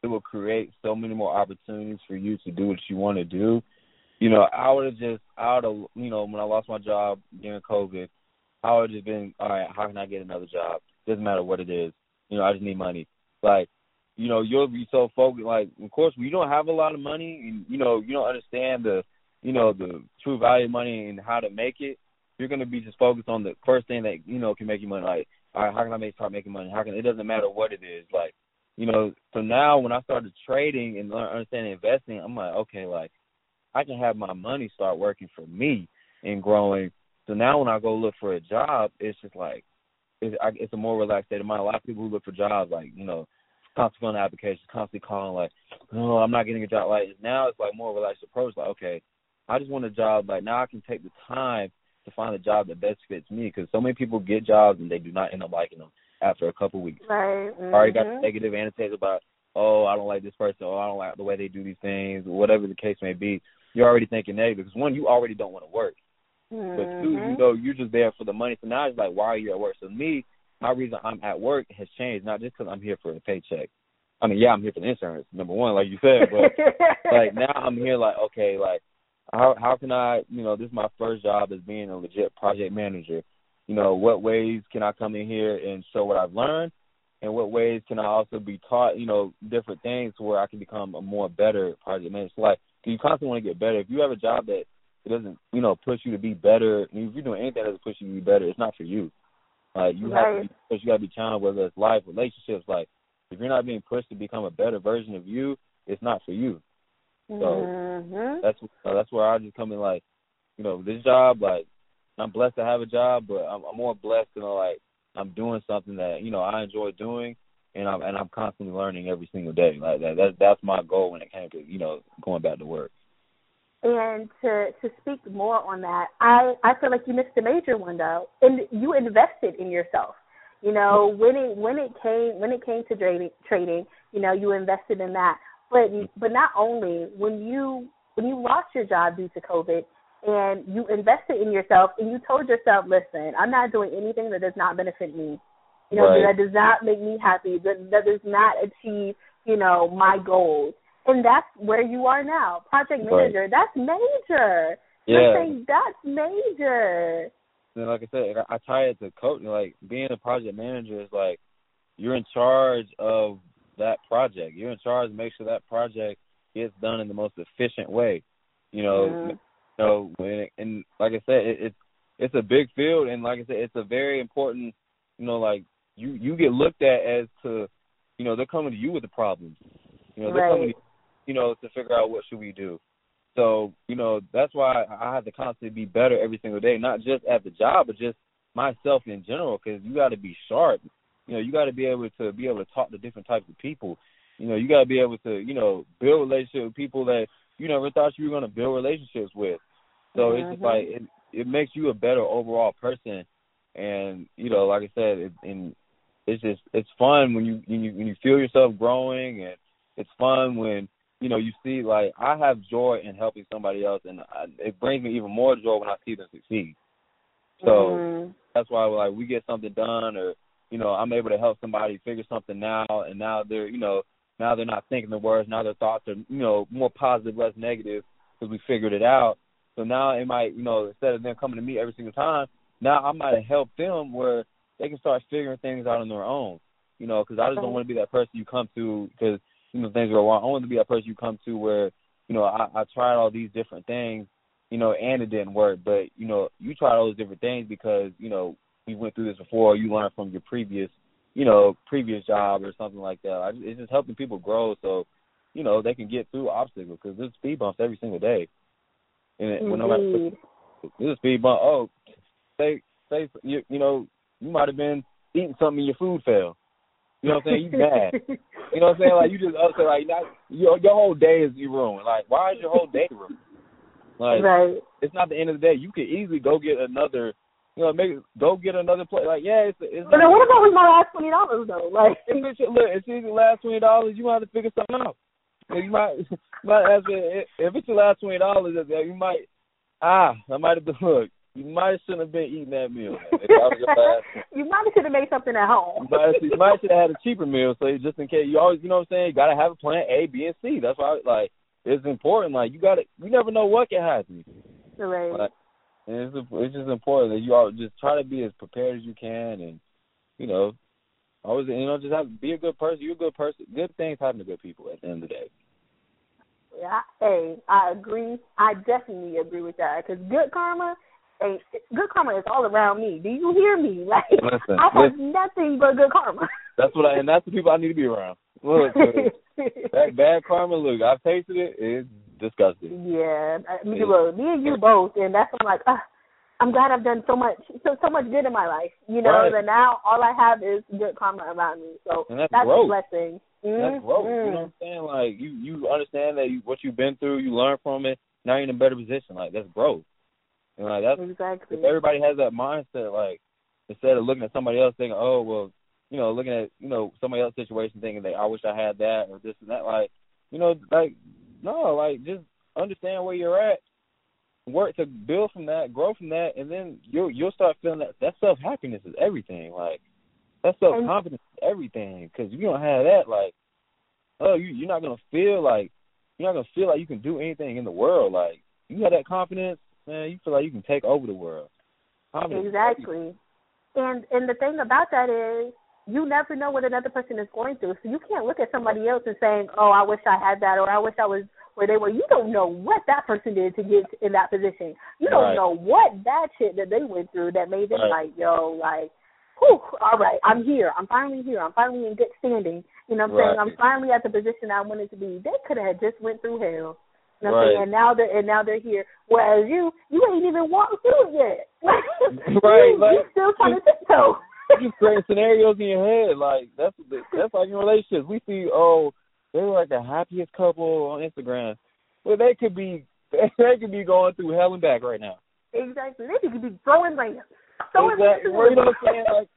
it will create so many more opportunities for you to do what you want to do, you know, I would have just, I would have, you know, when I lost my job during COVID, I would have just been, all right, how can I get another job? Doesn't matter what it is, you know, I just need money. Like, you know, you'll be so focused. Like, of course, when you don't have a lot of money, and you know, you don't understand the, you know, the true value of money and how to make it. You're gonna be just focused on the first thing that you know can make you money. Like, all right, how can I make start making money? How can it doesn't matter what it is. Like, you know, so now when I started trading and understanding investing, I'm like, okay, like I can have my money start working for me and growing. So now when I go look for a job, it's just like it's, I, it's a more relaxed state of mind. A lot of people who look for jobs, like you know, constantly on applications, constantly calling, like, oh, I'm not getting a job. Like now, it's like more relaxed approach. Like, okay, I just want a job. Like now, I can take the time to find a job that best fits me because so many people get jobs and they do not end up liking them after a couple weeks. Right. I already got mhm. negative annotations about, oh, I don't like this person, or I don't like the way they do these things, whatever the case may be. You're already thinking negative because one, you already don't want to work, but two, you Mhm. know, you're just there for the money. So now it's like, why are you at work? So me, my reason I'm at work has changed, not just because I'm here for a paycheck. I mean, yeah, I'm here for the insurance, number one, like you said, but like now I'm here like okay like how how can I you know this is my first job as being a legit project manager you know what ways can I come in here and show what I've learned and what ways can I also be taught you know different things where I can become a more better project manager so, like you constantly want to get better if you have a job that it doesn't you know push you to be better and if you're doing anything that doesn't push you to be better it's not for you like you have to Right. be pushed, you got to be challenged whether it's life relationships like if you're not being pushed to become a better version of you it's not for you Mhm. that's uh, that's where I just come in like, you know, this job like I'm blessed to have a job, but I'm, I'm more blessed to know like I'm doing something that you know I enjoy doing, and I'm and I'm constantly learning every single day. Like that that's that's my goal when it came to you know going back to work. And to to speak more on that, I I feel like you missed a major one though, and you invested in yourself. You know, mm-hmm. when it when it came when it came to trading, trading, you know, you invested in that. But but not only when you when you lost your job due to COVID, and you invested in yourself, and you told yourself, listen, I'm not doing anything that does not benefit me. You know, Right. that does not make me happy. That that does not achieve you know my goals. And that's where you are now, project Right. manager. That's major. Yeah. Saying that's major. And like I said, I I tie it to coaching. Like being a project manager is like you're in charge of that project. You're in charge to make sure that project gets done in the most efficient way. You know, you know, when and like I said, it, it's it's a big field, and like I said, it's a very important. You know, like you you get looked at as to, you know, they're coming to you with the problems. You know, they're Right. coming, to, you know, to figure out what should we do. So you know that's why I have to constantly be better every single day, not just at the job, but just myself in general. Because you got to be sharp. You know, you got to be able to be able to talk to different types of people. You know, you got to be able to you know build relationships with people that you never thought you were going to build relationships with. So it's just Mhm. like it, it makes you a better overall person. And you know, like I said, it, and it's just it's fun when you when you when you feel yourself growing, and it's fun when you know you see like I have joy in helping somebody else, and I, it brings me even more joy when I see them succeed. So Mhm. that's why like we get something done, or you know I'm able to help somebody figure something out, and now they're you know now they're not thinking the worst, now their thoughts are you know more positive, less negative because we figured it out. So now it might you know instead of them coming to me every single time, now I might have helped them where they can start figuring things out on their own. You know, because I just don't want to be that person you come to because you know things go wrong. I want to be that person you come to where you know I, I tried all these different things, you know, and it didn't work. But you know, you tried all those different things because you know we went through this before. You learned from your previous, you know, previous job or something like that. I, it's just helping people grow so you know they can get through obstacles because there's speed bumps every single day. And it, when no matter a speed bump. Oh, say say you you know you might have been eating something and your food fell. You know what I'm saying? You mad. You know what I'm saying? Like you just upset. Like not your your whole day is you ruined. Like why is your whole day ruined? Like right. it's not the end of the day. You could easily go get another. You know, make go get another play. Like yeah, it's it's. But then what about with my last twenty dollars though? Like if it's your, look, if it's your last twenty dollars, you might have to figure something out. You might, you might to, if it's your last twenty dollars, you might ah, I might have been look. You might shouldn't have been eating that meal. If that was your last you might should have made something at home. You might, you might should have had a cheaper meal, so just in case you always, you know what I'm saying, you gotta have a plan A, B, and C. That's why, like, it's important. Like, you gotta, you never know what can happen. Right. Like, and it's it's just important that you all just try to be as prepared as you can, and you know, always, you know, just have be a good person. You're a good person. Good things happen to good people at the end of the day. Yeah, hey, I agree. I definitely agree with that because good karma ain't good karma is all around me. Do you hear me? Like Listen, I have listen. nothing but good karma. That's what I and that's the people I need to be around. Look, that bad karma. Look, I've tasted it. It's disgusting. yeah, I mean, look, me and you both, and that's I'm like, ah, I'm glad I've done so much, so so much good in my life. You know, Right. that now all I have is good karma around me. So And that's that's a blessing. That's growth. You know what I'm saying? Like you, you understand that you, what you've been through, you learn from it. Now you're in a better position. Like that's growth. And like that's Exactly. if everybody has that mindset, like instead of looking at somebody else thinking, oh well, you know, looking at you know somebody else's situation thinking that I wish I had that or this and that. Like you know, like no, like just understand where you're at, work to build from that, grow from that, and then you'll you'll start feeling that that self happiness is everything. Like that self confidence is everything. Because if you don't have that, like oh, you you're not gonna feel like you're not gonna feel like you can do anything in the world. Like you have that confidence, man. You feel like you can take over the world. Exactly. And and the thing about that is you never know what another person is going through. So you can't look at somebody else and saying, "Oh, I wish I had that," or "I wish I was where they were." You don't know what that person did to get in that position. You don't Right. know what that shit that they went through that made them Right. like, "Yo, like, whew, all right, I'm here. I'm finally here. I'm finally in good standing." You know what I'm saying? I'm finally at the position I wanted to be. They could have just went through hell. You know I'm Right. And now they're and now they're here. Whereas you, you ain't even walked through it yet. Right, you, like- you still trying to tiptoe. you creating scenarios in your head. Like that's that's like in relationships. We see oh they were like the happiest couple on Instagram. Well, they could be they could be going through hell and back right now. exactly. They could be throwing lamps. Throwing Exactly. Well, you know what I'm saying? Like,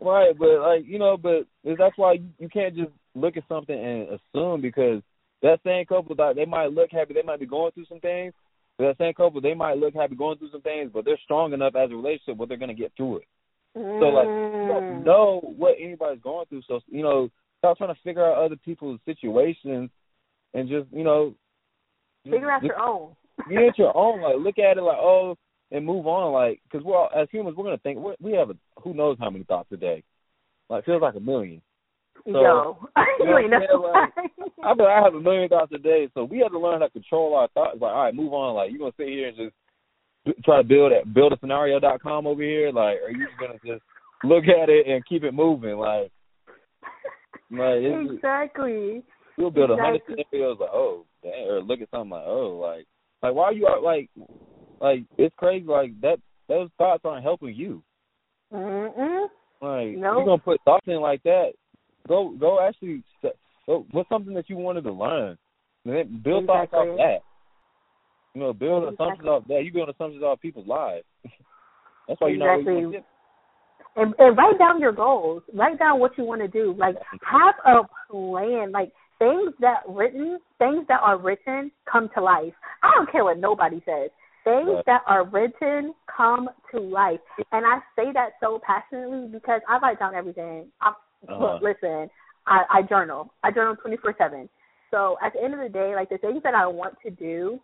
right, but like you know, but that's why you, you can't just look at something and assume because that same couple that they might look happy, they might be going through some things. That same couple, they might look happy going through some things, but they're strong enough as a relationship where they're gonna get through it. So like you don't Mm. know what anybody's going through. So you know, stop trying to figure out other people's situations and just you know Figure out just your own. get your own. Like look at it like oh, and move on. Like because we're all, as humans, we're gonna think we're, we have a who knows how many thoughts a day. Like feels like a million. So, Yo, you you know ain't what I'm saying? know. I mean, I have a million thoughts a day, so we have to learn how to control our thoughts. Like, all right, move on. Like, you gonna sit here and just try to build it, build a scenario dot com over here? Like, are you gonna just look at it and keep it moving? Like, like exactly. You'll build a hundred scenarios like, oh, dang, or look at something like, oh, like, like why are you out? Like, like it's crazy. Like that, those thoughts aren't helping you. Mm-mm. Like, No. you're gonna put thoughts in like that. Go, go, actually, go. What's something that you wanted to learn? And then build thoughts Exactly. off that. You know, build Exactly. assumptions off that. You build assumptions off people's lives. That's why you're not Exactly. really and, and write down your goals. Write down what you want to do. Like have a plan. Like things that written, things that are written come to life. I don't care what nobody says. Things Right. that are written come to life, and I say that so passionately because I write down everything. I, Uh-huh. Look, listen, I, I journal. I journal twenty four seven. So at the end of the day, like the things that I want to do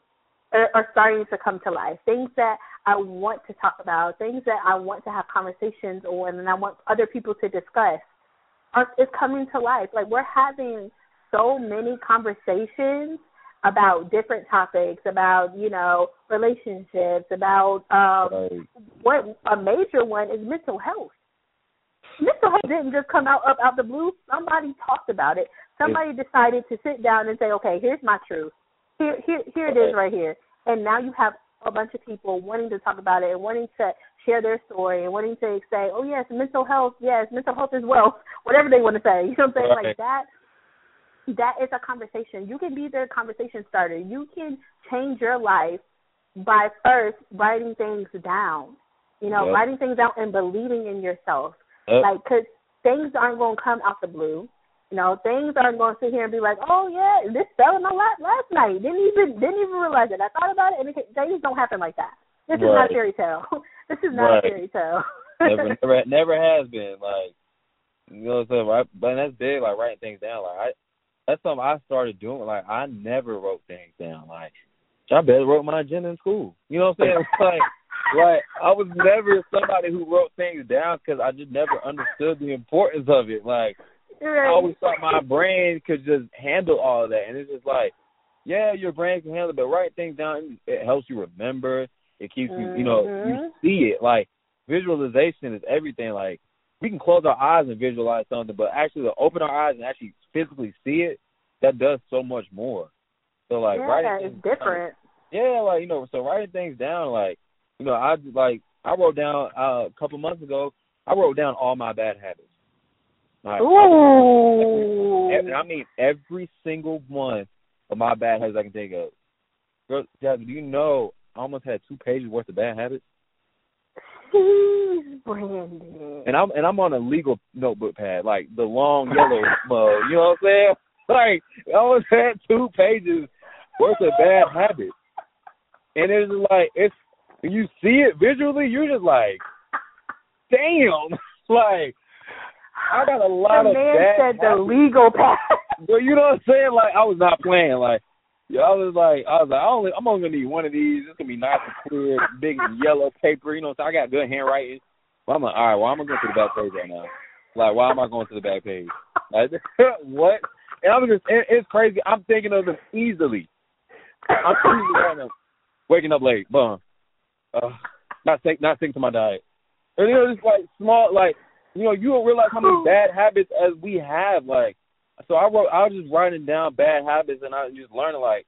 are, are starting to come to life. Things that I want to talk about, things that I want to have conversations on, and I want other people to discuss, are is coming to life. Like we're having so many conversations about different topics, about you know relationships, about um, Like, what a major one is mental health. Mental health didn't just come out up out the blue. Somebody talked about it. Somebody decided to sit down and say, "Okay, here's my truth. Here, here, here it is, right here." And now you have a bunch of people wanting to talk about it and wanting to share their story and wanting to say, oh yes, mental health, yes, mental health is wealth, whatever they want to say. You know what I'm saying? Right. Like that. That is a conversation. You can be the conversation starter. You can change your life by first writing things down. You know, Yep. writing things down and believing in yourself. Yep. Like, cause things aren't going to come out the blue. You know, things aren't going to sit here and be like, oh yeah, this fell in my lap last night. Didn't even didn't even realize it. I thought about it, and it, things don't happen like that. This is not a fairy tale. this is not Right. a fairy tale. never, never, never has been. Like, you know what I'm saying? Right? But that's big. Like writing things down. Like I, that's something I started doing. Like I never wrote things down. Like I better wrote my agenda in school. You know what I'm saying? like, like I was never somebody who wrote things down because I just never understood the importance of it. Like I always thought my brain could just handle all of that, and it's just like, yeah, your brain can handle it, but writing things down it helps you remember. It keeps you, you know, you mm-hmm. see it. Like visualization is everything. Like we can close our eyes and visualize something, but actually to open our eyes and actually physically see it, that does so much more. So like yeah, writing it's things down- different. yeah, like you know, so writing things down, like you know, I like I wrote down uh, a couple months ago. I wrote down all my bad habits. Like, Ooh. and I mean every single one of my bad habits I can think of. Girl, Jasmine, do you know I almost had two pages worth of bad habits? Jeez, Brandon. And I'm and I'm on a legal notebook pad, like the long yellow mug. You know what I'm saying? Like I almost had two pages worth of bad habits. And it's like it's when you see it visually, you're just like, damn. like I got a lot the of man bad said the legal path. But you know what I'm saying? Like I was not playing. Like I was like I was like I only I'm only gonna need one of these. It's gonna be nice and clear, big yellow paper. You know, so I got good handwriting. But I'm like, all right, well I'm gonna go to the back page right now. Like, why am I going to the back page? Like, what? And I was just, it, it's crazy. I'm thinking of them easily. I'm easily. Waking up late, bum. Uh, not stick, not sticking to my diet. And you know, just like small, like you know, you don't realize how many bad habits as we have. Like, so I wrote, I was just writing down bad habits, and I was just learning like,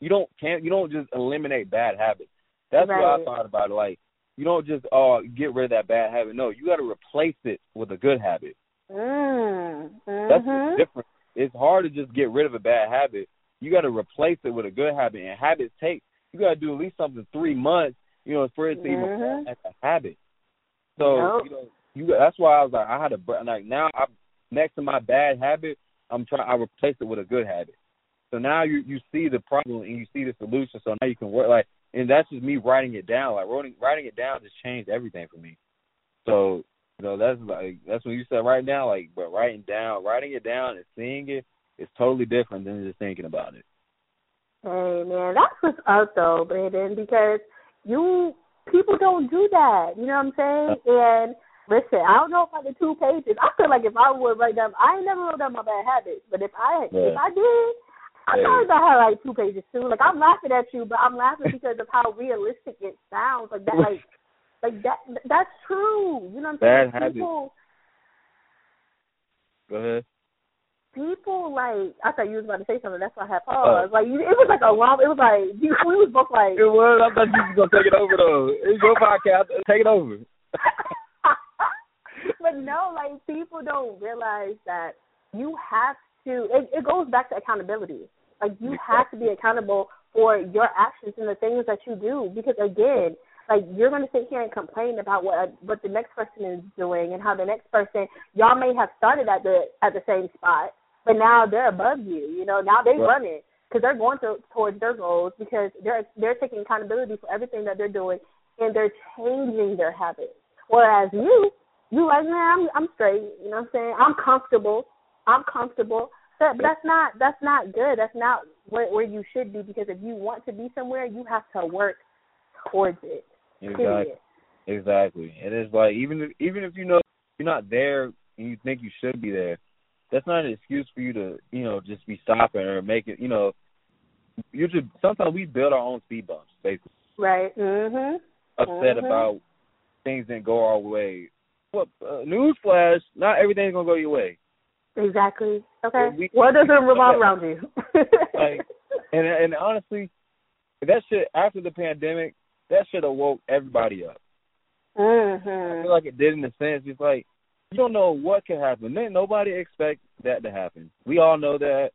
you don't can't, you don't just eliminate bad habits. That's what I thought about it. Like, you don't just oh get rid of that bad habit. No, you got to replace it with a good habit. Mm. That's the difference. It's hard to just get rid of a bad habit. You got to replace it with a good habit, and habits take. You got to do at least something three months, you know, for it to even Mhm. form as a habit. So Yep. you know, you that's why I was like, I had br- like now. I next to my bad habit, I'm trying. I replace it with a good habit. So now you you see the problem and you see the solution. So now you can work like, and that's just me writing it down. Like writing writing it down just changed everything for me. So you know that's like that's when you said writing down like, but writing down, writing it down and seeing it is totally different than just thinking about it. Hey man, that's what's up though, Brandon, because you people don't do that. You know what I'm saying? Uh. And listen, I don't know about the two pages. I feel like if I would write down, I ain't never wrote down my bad habits, but if I Right. if I did, I probably gonna have like two pages too. Like I'm laughing at you, but I'm laughing because of how realistic it sounds. Like that, like like that. That's true. You know what I'm saying? Bad habits. People, Go ahead. People like I thought you was about to say something. That's why I had Oh. pause. Like you, it was like a long. It was like you, we was both like. It was. I thought you was gonna take it over though. It's your podcast. Take it over. but no, like people don't realize that you have to. It, it goes back to accountability. Like you have to be accountable for your actions and the things that you do. Because again, like you're going to sit here and complain about what what the next person is doing and how the next person y'all may have started at the at the same spot, but now they're above you. You know, now they Right. run it because they're going to, towards their goals because they're they're taking accountability for everything that they're doing and they're changing their habits. Whereas you, you like, man, I'm I'm straight. You know what I'm saying? I'm comfortable. I'm comfortable. But, but that's not that's not good. That's not where where you should be because if you want to be somewhere, you have to work towards it. Exactly. Period. Exactly. And it's like even if even if you know you're not there and you think you should be there, that's not an excuse for you to, you know, just be stopping or make it you know you just sometimes we build our own speed bumps, basically. Right. Mhm. Upset Mhm. about things didn't go our way. Well, uh, newsflash, not everything's gonna go your way. Exactly. Okay. We- What doesn't revolve around you? Like, And and honestly, that shit after the pandemic, that shit awoke everybody up. Mhm. I feel like it did in a sense. It's like you don't know what can happen. Nobody expect that to happen. We all know that.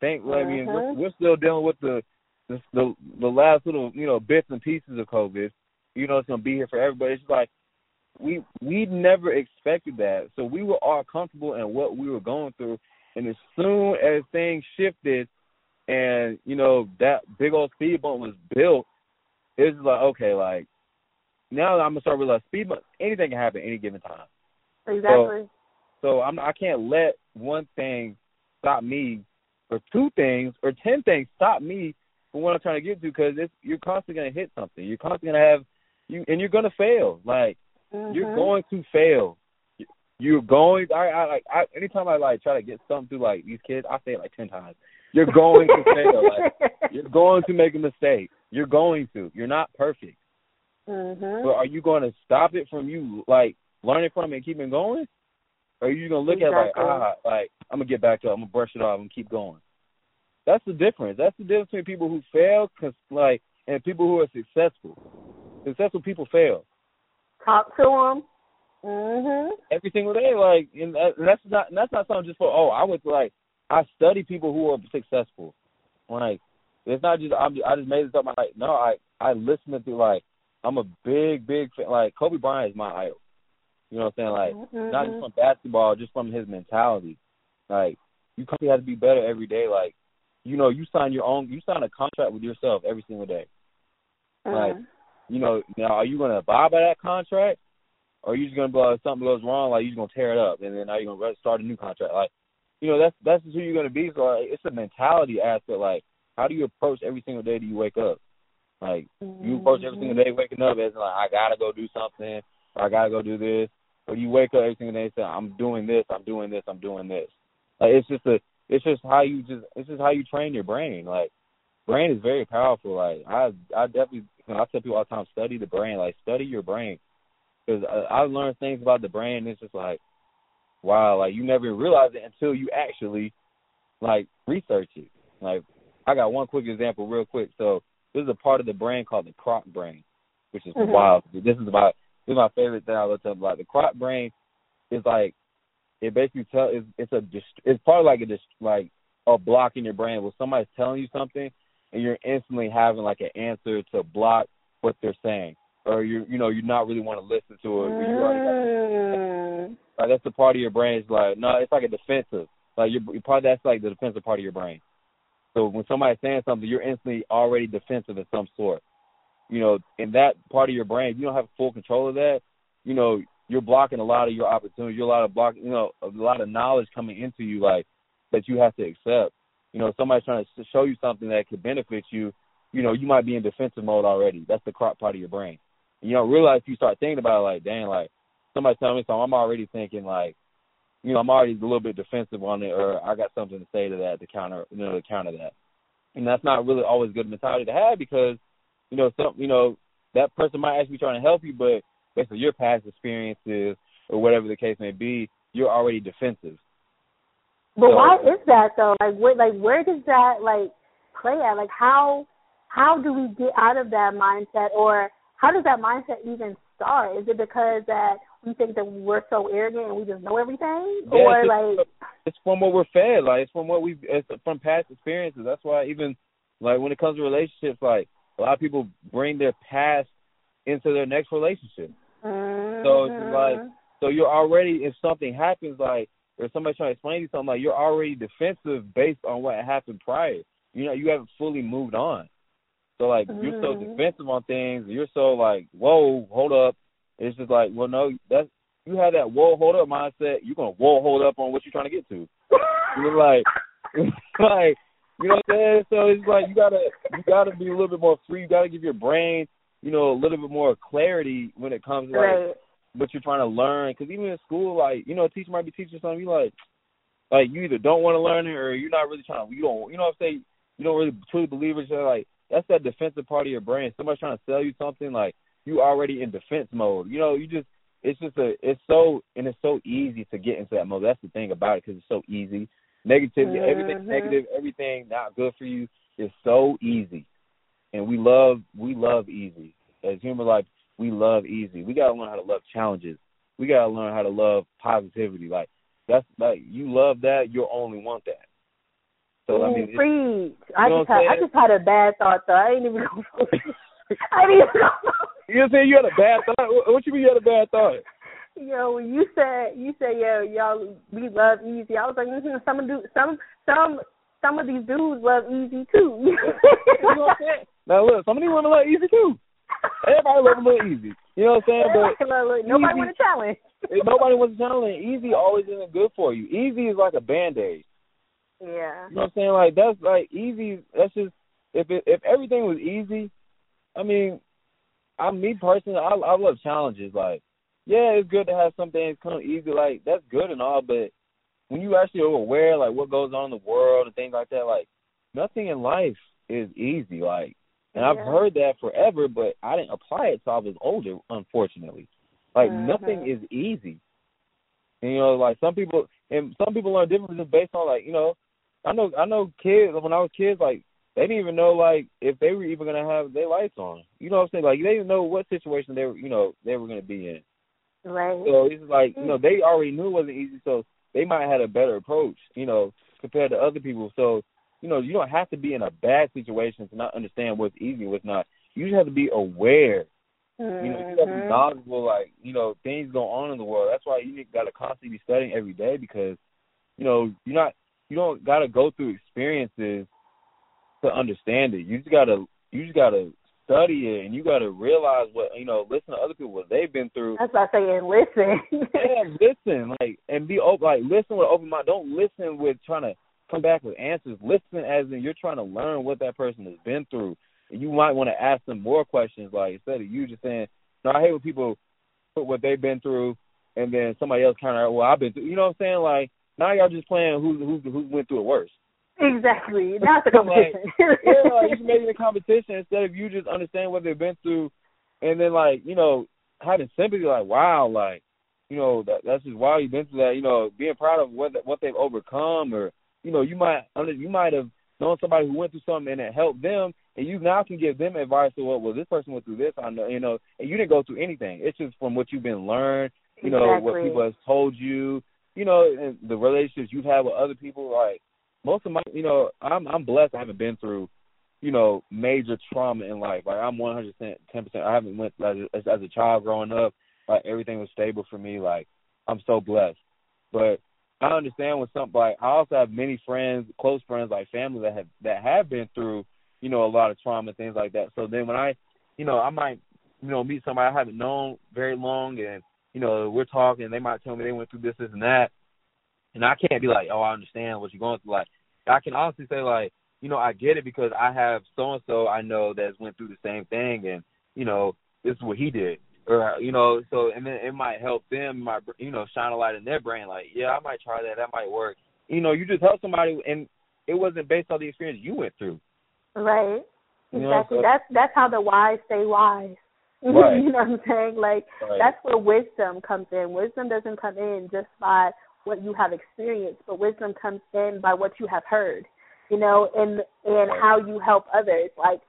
Thank. I mean, we're, Mhm. we're still dealing with the, the the the last little you know bits and pieces of COVID. You know, it's gonna be here for everybody. It's like we we never expected that, so we were all comfortable in what we were going through. And as soon as things shifted, and you know that big old speed bump was built, it's like okay, like now I'm gonna start realizing speed bump anything can happen any given time. Exactly. So I'm I can't let one thing stop me, or two things, or ten things stop me from what I'm trying to get to because it's you're constantly gonna hit something. You're constantly gonna have you, and you're gonna fail. Like Mhm. you're going to fail. You're going. I, I like. I, anytime I like try to get something through like these kids, I say it like ten times. You're going to fail. Like you're going to make a mistake. You're going to. You're not perfect. Mhm. But are you going to stop it from you like learning from it and keeping going? Or are you going to look at like ah like I'm gonna get back to it. I'm gonna brush it off and keep going. That's the difference. That's the difference between people who fail, cause like, and people who are successful. Successful people fail Talk to them. Mhm. every single day. Like, and, that, and that's not and that's not something just for. Oh, I went to like I study people who are successful. Like, it's not just I'm. I just made this up. My like, no, I I listen to like I'm a big big fan. Like Kobe Bryant is my idol. You know what I'm saying? Like, Mhm. not just from basketball, just from his mentality. Like, you constantly have to be better every day. Like, you know, you sign your own. You sign a contract with yourself every single day. like, Mhm. You know, now are you going to abide by that contract, or are you just going to be like, if something goes wrong, like you're just to tear it up, and then now you're going to start a new contract? Like, you know, that's that's just who you're going to be. So like, it's a mentality aspect. Like, how do you approach every single day that you wake up? Like, you approach every single day waking up as like I gotta go do something, or I gotta go do this, or you wake up every single day and say I'm doing this, I'm doing this, I'm doing this. Like it's just a, it's just how you just, it's just how you train your brain. Like, brain is very powerful. Like I, I definitely, you know, I tell people all the time, study the brain. Like study your brain, because I, I learned things about the brain. And it's just like, wow, like you never realize it until you actually, like, research it. Like, I got one quick example, real quick. So this is a part of the brain called the croc brain, which is Mhm. wild. This is about is my favorite thing I looked up. Like the croc brain is like it basically tell it's it's a it's part of like a dist- like a block in your brain where somebody's telling you something and you're instantly having like an answer to block what they're saying or you you know you not really want to listen to it. or You already got Mhm. like that's the part of your brain is like no, it's like a defensive. Like your your part that's like the defensive part of your brain. So when somebody's saying something, you're instantly already defensive of some sort. You know, in that part of your brain, you don't have full control of that, you know, you're blocking a lot of your opportunities. You're a lot of block, you know, a lot of knowledge coming into you, like that you have to accept. You know, somebody's trying to show you something that could benefit you. You know, you might be in defensive mode already. That's the croc part of your brain. You don't realize if you start thinking about it, like, dang, like somebody telling me something, I'm already thinking like, you know, I'm already a little bit defensive on it, or I got something to say to that to counter, you know, to counter that. And that's not really always good mentality to have because, you know, some, you know, that person might actually be trying to help you, but based on your past experiences or whatever the case may be, you're already defensive. But So- why is that though? Like where like where does that like play at? Like how how do we get out of that mindset or how does that mindset even start? Is it because that we think that we're so arrogant and we just know everything? Yeah, or it's like it's from what we're fed, like it's from what we've it's from past experiences. That's why even like when it comes to relationships, like a lot of people bring their past into their next relationship. So it's like Mhm. so you're already if something happens like or somebody's trying to explain to you something like you're already defensive based on what happened prior. You know, you haven't fully moved on. So like you're so Mhm. defensive on things, you're so like, Whoa, hold up. It's just like, well no, that's you have that whoa hold up mindset, you're gonna whoa hold up on what you're trying to get to. You're like like you know what I'm saying? So it's like you gotta you gotta be a little bit more free. You gotta give your brain, you know, a little bit more clarity when it comes to like right. what you're trying to learn. Because even in school, like you know, a teacher might be teaching something. You like, like you either don't want to learn it or you're not really trying to. You don't. You know what I'm saying? You don't really truly believe it. So like that's that defensive part of your brain. Somebody's trying to sell you something. Like you already in defense mode. You know, you just. It's just a. It's so and it's so easy to get into that mode. That's the thing about it because it's so easy. Negativity, everything Mhm. negative, everything not good for you is so easy. and we love we love easy. As human life, we love easy. We gotta learn how to love challenges. We gotta learn how to love positivity. Like that's like you love that, you'll only want that. So I mean, preach. I just had I just had a bad thought though. I ain't even gonna. I didn't even. You know saying you had a bad thought? What you mean you had a bad thought? Yo, when you said you said yo y'all we love easy, I was like mm-hmm, some do some some some of these dudes love easy too. you know what I'm saying? Now look, some of these women love easy too. Everybody love a little easy. You know what I'm saying? But nobody wants a challenge. nobody wants a challenge. Easy always isn't good for you. Easy is like a band aid. Yeah. You know what I'm saying? Like that's like easy. That's just if it, if everything was easy, I mean, I me personally, I I love challenges. Like, yeah, it's good to have some things come easy. Like that's good and all, but when you actually are aware like what goes on in the world and things like that, like nothing in life is easy. Like, and yeah. I've heard that forever, but I didn't apply it till I was older. Unfortunately, like mm-hmm. nothing is easy. And, you know, like some people and some people learn differences based on like you know, I know I know kids when I was kids like they didn't even know like if they were even gonna have their lights on. You know what I'm saying? Like they didn't know what situation they were you know they were gonna be in. Right. So it's like you know they already knew it wasn't easy, so they might have had a better approach, you know, compared to other people. So you know you don't have to be in a bad situation to not understand what's easy and what's not. You just have to be aware. Mm-hmm. You know, you have to be knowledgeable. Like you know things go on in the world. That's why you got to constantly be studying every day because you know you're not you don't got to go through experiences to understand it. You just gotta you just gotta study it and you gotta realize what you know, listen to other people what they've been through. That's why I say listen. yeah, listen. Like and be open like listen with open mind. Don't listen with trying to come back with answers. Listen as in you're trying to learn what that person has been through. And you might want to ask them more questions like instead of you just saying, No, I hate when people put what they've been through and then somebody else kinda well I've been through you know what I'm saying? Like now y'all just playing who who who went through it worse. Exactly. That's the competition. like, yeah, like you make it a competition instead of you just understand what they've been through, and then like you know having sympathy. Like wow, like you know that that's just wow you've been through that. You know being proud of what what they've overcome, or you know you might you might have known somebody who went through something and it helped them, and you now can give them advice. So well, well this person went through this. I know you know, and you didn't go through anything. It's just from what you've been learned. You know exactly. what people have told you. You know, and the relationships you've had with other people. Like most of my, you know, I'm I'm blessed. I haven't been through, you know, major trauma in life. Like I'm 100 percent, 10 percent. I haven't went like, as, as a child growing up. Like everything was stable for me. Like I'm so blessed. But I understand with some. Like I also have many friends, close friends, like family that have that have been through, you know, a lot of trauma and things like that. So then when I, you know, I might, you know, meet somebody I haven't known very long, and you know, we're talking, they might tell me they went through this, this, and that and I can't be like, oh, I understand what you're going through. Like, I can honestly say, like, you know, I get it because I have so and so I know that's went through the same thing, and you know, this is what he did, or uh, you know, so and then it might help them, my you know, shine a light in their brain. Like, yeah, I might try that. That might work. You know, you just help somebody, and it wasn't based on the experience you went through. Right. You exactly. Know, so, that's that's how the wise stay wise. Right. you know what I'm saying? Like right. that's where wisdom comes in. Wisdom doesn't come in just by what you have experienced, but wisdom comes in by what you have heard, you know, and and how you help others. Like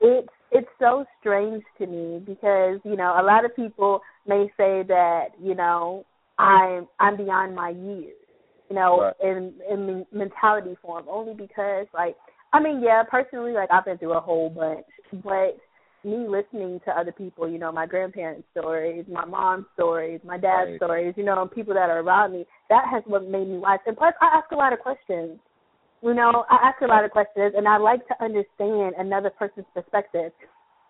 it's it's so strange to me because you know a lot of people may say that you know I'm I'm beyond my years, you know, right. in in mentality form only because like I mean yeah personally like I've been through a whole bunch, but me listening to other people, you know, my grandparents' stories, my mom's stories, my dad's right. stories, you know, people that are around me, that has what made me wise. And plus, I ask a lot of questions. You know, I ask a lot of questions, and I like to understand another person's perspective.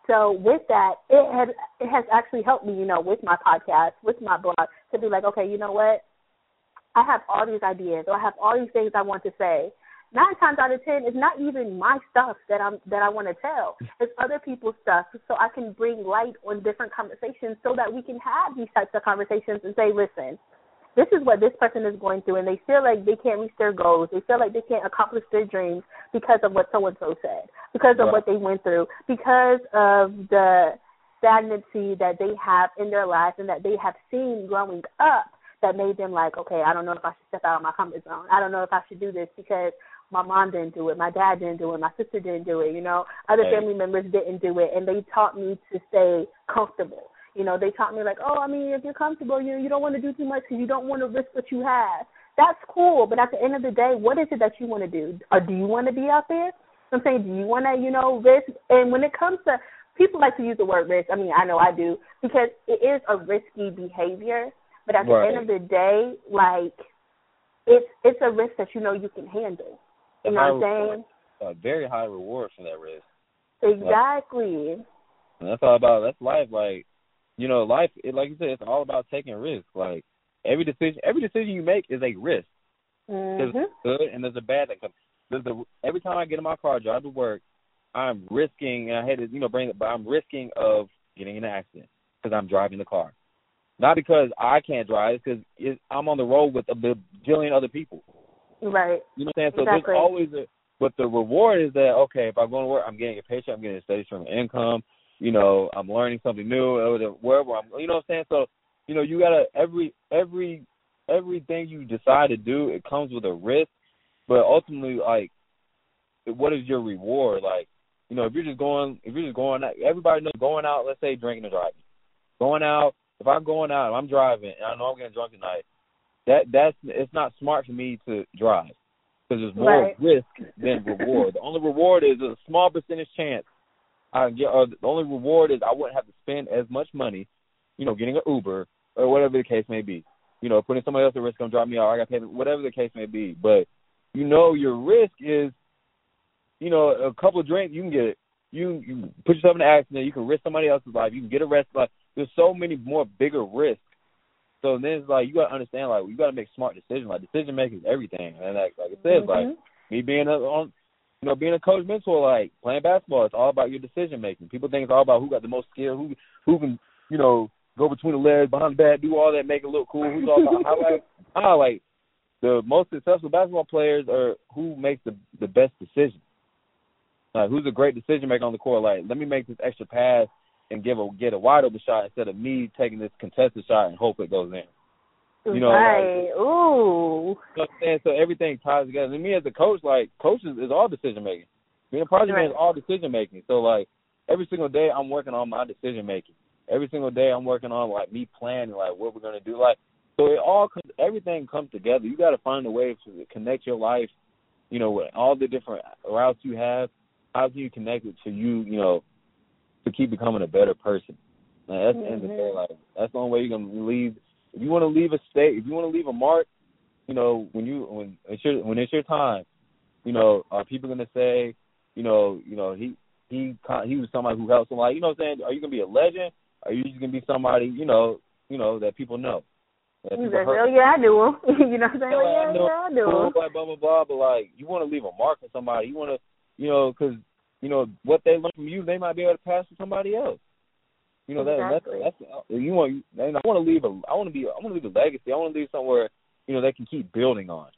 So with that, it has it has actually helped me, you know, with my podcast, with my blog, to be like, okay, you know what? I have all these ideas, or I have all these things I want to say, nine times out of ten it's not even my stuff that I'm that I want to tell. It's other people's stuff, so I can bring light on different conversations, so that we can have these types of conversations and say, listen, this is what this person is going through, and they feel like they can't reach their goals. They feel like they can't accomplish their dreams because of what so and so said, because of right. what they went through, because of the stagnancy that they have in their lives and that they have seen growing up that made them like, okay, I don't know if I should step out of my comfort zone. I don't know if I should do this because my mom didn't do it, my dad didn't do it, my sister didn't do it, you know, other Right. family members didn't do it, and they taught me to stay comfortable. You know, they taught me like, oh, I mean, if you're comfortable, you know, you don't want to do too much because you don't want to risk what you have. That's cool, but at the end of the day, what is it that you want to do? Or do you want to be out there? I'm saying, do you want to, you know, risk? And when it comes to people like to use the word risk. I mean, I know I do because it is a risky behavior. But at the end of the day, like it's it's a risk that you know you can handle. You know what I'm saying? A very high reward for that risk. Exactly. And that's all about that's life. Like, you know, life. It, like you said, it's all about taking risks. Like every decision, every decision you make is a risk. There's Mhm. a good and there's a bad that comes. There's a, every time I get in my car, drive to work, I'm risking. And I had to, you know, bring it, but I'm risking of getting in an accident because I'm driving the car. Not because I can't drive, it's because I'm on the road with a bajillion other people. Right. You know what I'm saying? So Exactly. there's always a, but the reward is that okay, if I'm going to work, I'm getting a paycheck, I'm getting a steady stream of income. You know, I'm learning something new, uh, the- wherever I'm. You know what I'm saying? So, you know, you gotta every every everything you decide to do, it comes with a risk. But ultimately, like, what is your reward? Like, you know, if you're just going, if you're just going out, everybody knows going out. Let's say drinking and driving, going out. If I'm going out, I'm driving, and I know I'm getting drunk tonight. That that's it's not smart for me to drive because there's more Right. risk than reward. the only reward is a small percentage chance. I get, or the only reward is I wouldn't have to spend as much money, you know, getting an Uber or whatever the case may be. You know, putting somebody else at risk, gonna drop me off. I got to pay whatever the case may be. But you know, your risk is, you know, a couple of drinks, you can get it. You you put yourself in an accident. You can risk somebody else's life. You can get arrested. Like there's so many more bigger risks. So then it's like you gotta understand, like you gotta make smart decisions. Like decision making is everything. And like like I said, like Mhm. me being a on you know, being a coach mentor, like playing basketball, it's all about your decision making. People think it's all about who got the most skill, who who can, you know, go between the legs, behind the back, do all that, make it look cool. Who's all about how like ah, like the most successful basketball players are who makes the the best decision. Like who's a great decision maker on the court? Like, let me make this extra pass and give a get a wide open shot instead of me taking this contested shot and hope it goes in. You know, right. Ooh. You know I'm saying? So everything ties together. And me as a coach, like coaches is all decision making. Being a project man is all decision making. So like every single day I'm working on my decision making. Every single day I'm working on like me planning like what we're gonna do. Like so it all comes everything comes together. You gotta find a way to connect your life, you know, with all the different routes you have. How can you connect it to you, you know, to keep becoming a better person? Like, that's the end of the day. Mhm. Like that's the only way you're gonna leave if you want to leave a state, if you want to leave a mark, you know, when you when it's your when it's your time, you know, are people gonna say, you know, you know, he he he was somebody who helped somebody. You know what I'm saying? Are you gonna be a legend? Are you just gonna be somebody, you know, you know that people know? That people like, oh yeah, I do him. you know what I'm saying? Yeah, I know. yeah, I do him. blah blah blah blah. But like, you want to leave a mark on somebody. You want to, you know, because you know what they learn from you, they might be able to pass to somebody else. You know that Exactly. that's that's you want. And I want to leave a. I want to be. I want to leave a legacy. I want to leave somewhere you know they can keep building on.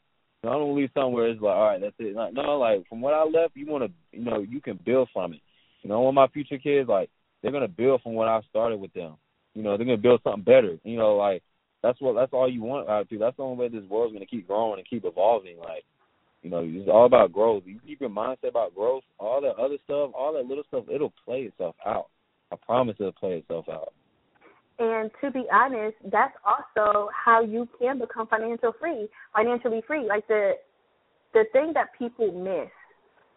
You know, I don't leave somewhere it's like, all right, that's it. Like, no, like from what I left, you want to, you know, you can build from it. You know, I want my future kids like they're gonna build from what I started with them. You know, they're gonna build something better. You know, like that's what that's all you want out to. That's the only way this world's gonna keep growing and keep evolving. Like, you know, it's all about growth. You keep your mindset about growth, all that other stuff, all that little stuff, it'll play itself out. I promise it'll play itself out. And to be honest, that's also how you can become financial free, financially free. Like the the thing that people miss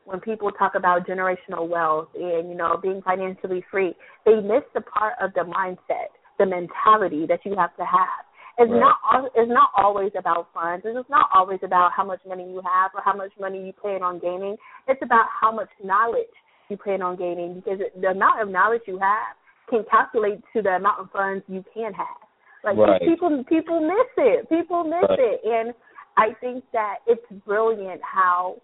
when people talk about generational wealth and you know being financially free, they miss the part of the mindset, the mentality that you have to have. It's Right. not it's not always about funds. It's not always about how much money you have or how much money you plan on gaining. It's about how much knowledge you plan on gaining because the amount of knowledge you have can calculate to the amount of funds you can have. Like Right. people people miss it. People miss Right. it. And I think that it's brilliant how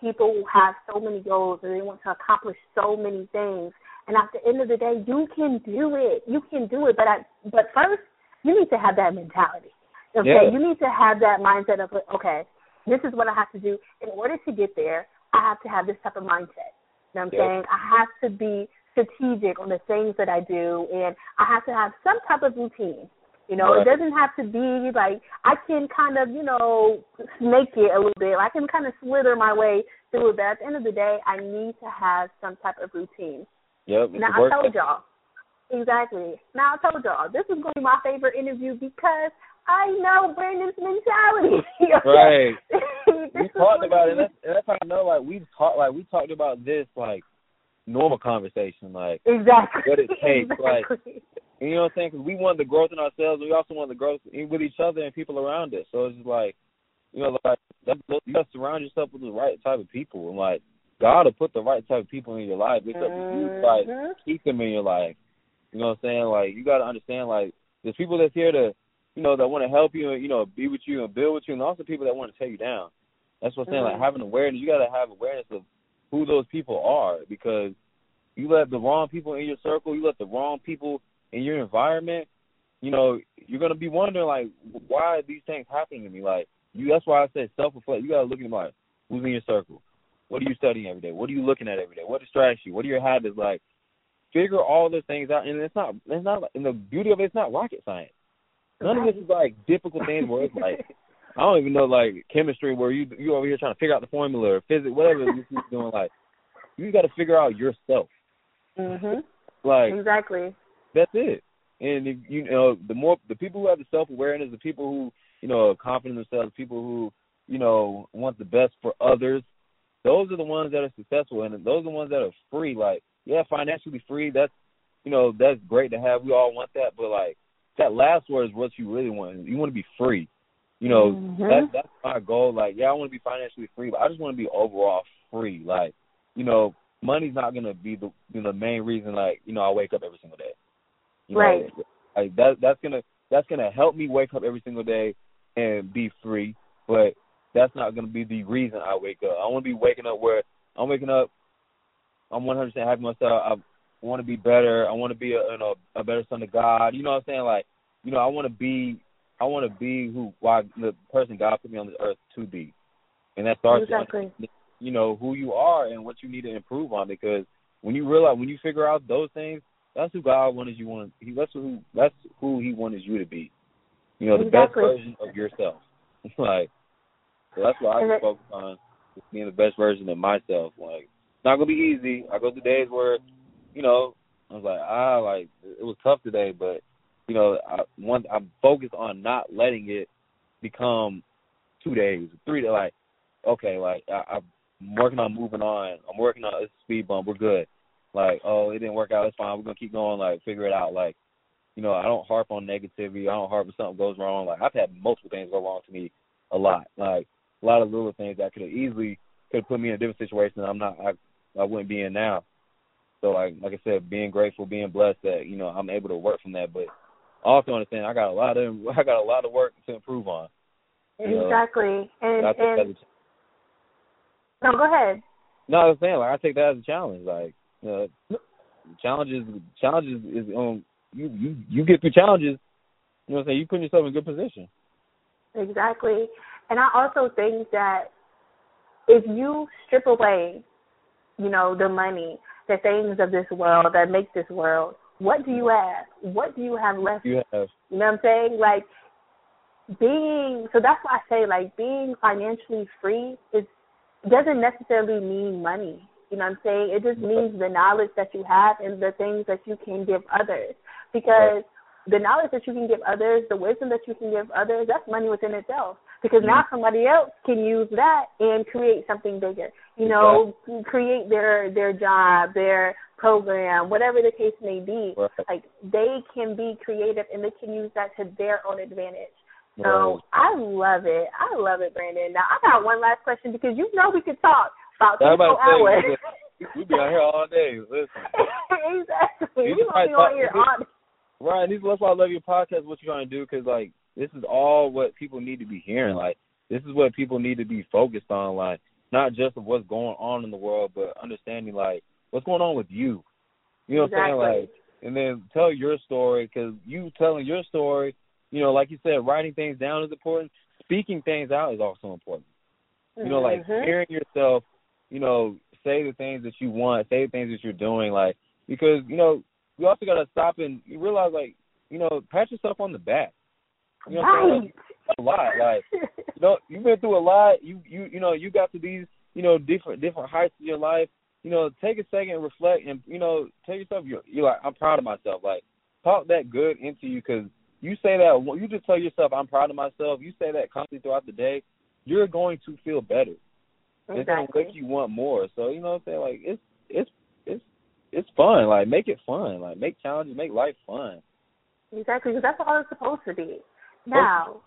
people have so many goals and they want to accomplish so many things. And at the end of the day, you can do it. You can do it. But I, but first, you need to have that mentality. Okay, Yeah. you need to have that mindset of okay, this is what I have to do in order to get there. I have to have this type of mindset. You know what I'm Yeah. saying? I have to be strategic on the things that I do, and I have to have some type of routine. You know, Right. it doesn't have to be like I can kind of, you know, snake it a little bit. I can kind of slither my way through it. But at the end of the day, I need to have some type of routine. Yep. Now I told y'all. Exactly. Now I told y'all this is going to be my favorite interview because I know Brandon's mentality. Right. We talked about it. And that's, that's how I know. Like we've talked. Like we talked about this. Like normal conversation. Like Exactly. what it takes, like- you know what I'm saying? Because we want the growth in ourselves. and We also want the growth in, with each other and people around us. So it's just like, you know, like that, you got to surround yourself with the right type of people. And like God will put the right type of people in your life. It's up to you, like Mhm. keep them in your life. You know what I'm saying? Like you got to understand, like there's people that's here to, you know, that want to help you and you know be with you and build with you, and also people that want to tear you down. That's what I'm saying. Mhm. Like having awareness, you got to have awareness of who those people are because you let the wrong people in your circle, you let the wrong people in your environment, you know, you're gonna be wondering like, why are these things happening to me? Like, you. That's why I said self reflect. You gotta look at like, who's in your circle? What are you studying every day? What are you looking at every day? What distracts you? What are your habits? Like, figure all those things out. And it's not, it's not. And the beauty of it, it's not rocket science. None of this is like difficult things where it's like, I don't even know like chemistry where you you over here trying to figure out the formula or physics, whatever you're doing. Like, you got to figure out yourself. Mhm. Like, Exactly. that's it. And if you know, the more the people who have the self awareness, the people who you know are confident in themselves, people who you know want the best for others, those are the ones that are successful, and those are the ones that are free. Like, yeah, financially free. That's you know that's great to have. We all want that, but like that last word is what you really want. You want to be free. You know, Mhm. that that's my goal. Like, yeah, I want to be financially free, but I just want to be overall free. Like, you know, money's not gonna be the you know, the main reason. Like, you know, I wake up every single day. You Right. Know, like that that's gonna that's gonna help me wake up every single day and be free, but that's not gonna be the reason I wake up. I want to be waking up where I'm waking up. I'm 100 percent happy with myself. I want to be better. I want to be a you know a better son of God. You know what I'm saying? Like, you know, I want to be I want to be who why the person God put me on this earth to be, and that starts with Exactly. you know who you are and what you need to improve on because when you realize when you figure out those things that's who God wanted you want he that's who that's who he wanted you to be you know the Exactly. best version of yourself like so that's what I focus on just being the best version of myself like not gonna be easy I go through days where you know I was like ah like it was tough today but you know I one I'm focused on not letting it become two days three days like okay, like I, I'm working on moving on. I'm working on it's a speed bump. We're good. Like, oh, it didn't work out. It's fine. We're gonna keep going. Like, figure it out. Like, you know, I don't harp on negativity. I don't harp when something goes wrong. Like, I've had multiple things go wrong to me a lot. Like, a lot of little things that could have easily could have put me in a different situation. I'm not. I I wouldn't be in now. So, like, like I said, being grateful, being blessed that you know I'm able to work from that. But also understand I got a lot of I got a lot of work to improve on. You know, Exactly. And and no, go ahead. No, I was saying like I take that as a challenge. Like uh, challenges, challenges is um you you you get through challenges. You know what I'm saying? You put yourself in a good position. Exactly. And I also think that if you strip away, you know, the money, the things of this world that make this world, what do you have? What do you have left? You have You know what I'm saying? Like being so that's why I say like being financially free is doesn't necessarily mean money. You know what I'm saying? It just means the knowledge that you have and the things that you can give others. Because the knowledge that you can give others, the wisdom that you can give others, that's money within itself. Because mm-hmm. now somebody else can use that and create something bigger. You know, create their their job, their program, whatever the case may be. Right. Like they can be creative and they can use that to their own advantage. So Right. I love it. I love it, Brandon. Now I got one last question because you know we could talk about Yeah, I'm about whole to hours. say, we be out here all day. Listen, exactly. You We gonna be on here on Ryan, this that's why I love your podcast. What you're trying to do because like this is all what people need to be hearing. Like this is what people need to be focused on. Like not just of what's going on in the world, but understanding like what's going on with you. You know what I'm saying? Like, and then tell your story because you telling your story. You know, like you said, writing things down is important. Speaking things out is also important. You know, like Mhm. hearing yourself, you know, say the things that you want, say the things that you're doing, like because you know you also got to stop and you realize like you know pat yourself on the back. You know right. a lot. Like you know, you've been through a lot. You you you know, you got to these you know different different heights of your life. You know, take a second and reflect, and you know, tell yourself you're, you're like I'm proud of myself. Like talk that good into you because you say that you just tell yourself I'm proud of myself. You say that constantly throughout the day, you're going to feel better. Exactly. It's gonna make you want more. So you know what I'm saying? Like it's it's it's it's fun. Like make it fun. Like make challenges, make life fun. Exactly, because that's all it's supposed to be. Now,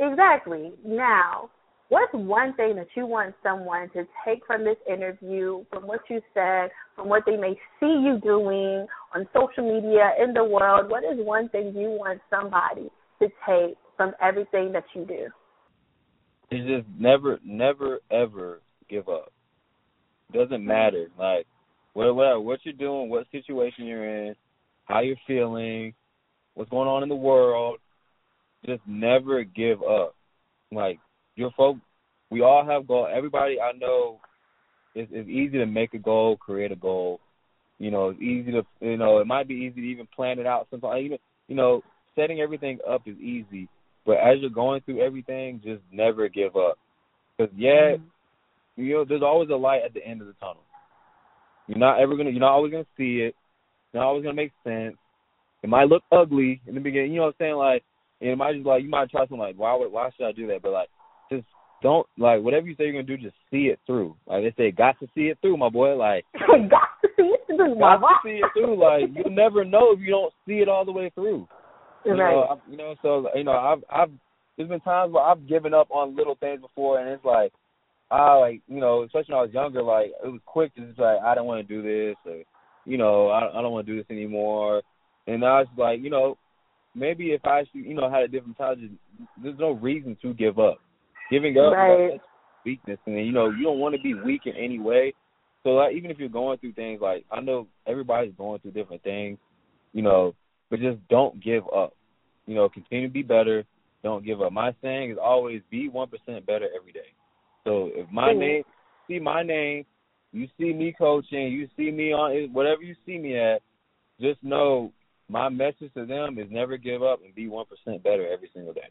oh. exactly. Now, what's one thing that you want someone to take from this interview, from what you said, from what they may see you doing on social media in the world? What is one thing you want somebody to take from everything that you do? It's just never, never, ever give up. Doesn't mm-hmm. matter. Like whatever what you're doing, what situation you're in, how you're feeling, what's going on in the world, just never give up. Like your folk, we all have goals. Everybody I know, it's, it's easy to make a goal, create a goal. You know, it's easy to, you know, it might be easy to even plan it out. Sometimes, even, you know, setting everything up is easy, but as you're going through everything, just never give up. Because yeah, mm-hmm. you know, there's always a light at the end of the tunnel. You're not ever gonna, you're not always gonna see it. It's not always gonna make sense. It might look ugly in the beginning. You know what I'm saying? Like, it might just like you might try something like, why would, why should I do that? But like, just don't like whatever you say you're gonna do. Just see it through. Like they say, got to see it through, my boy. Like, got to see it through, got to see it through. Like you'll never know if you don't see it all the way through. You right. know, I, you know. So you know, I've I've there's been times where I've given up on little things before, and it's like, I like you know, especially when I was younger, like it was quick to just like I don't want to do this, or you know, I I don't want to do this anymore. And now it's like, you know, maybe if I actually, you know, had a different time, there's no reason to give up. Giving up right. weakness, and you know, you don't want to be weak in any way. So like, even if you're going through things, like I know everybody's going through different things, you know, but just don't give up. You know, continue to be better. Don't give up. My saying is always be one percent better every day. So if my Ooh. name, see my name, you see me coaching, you see me on whatever you see me at, just know my message to them is never give up and be one percent better every single day.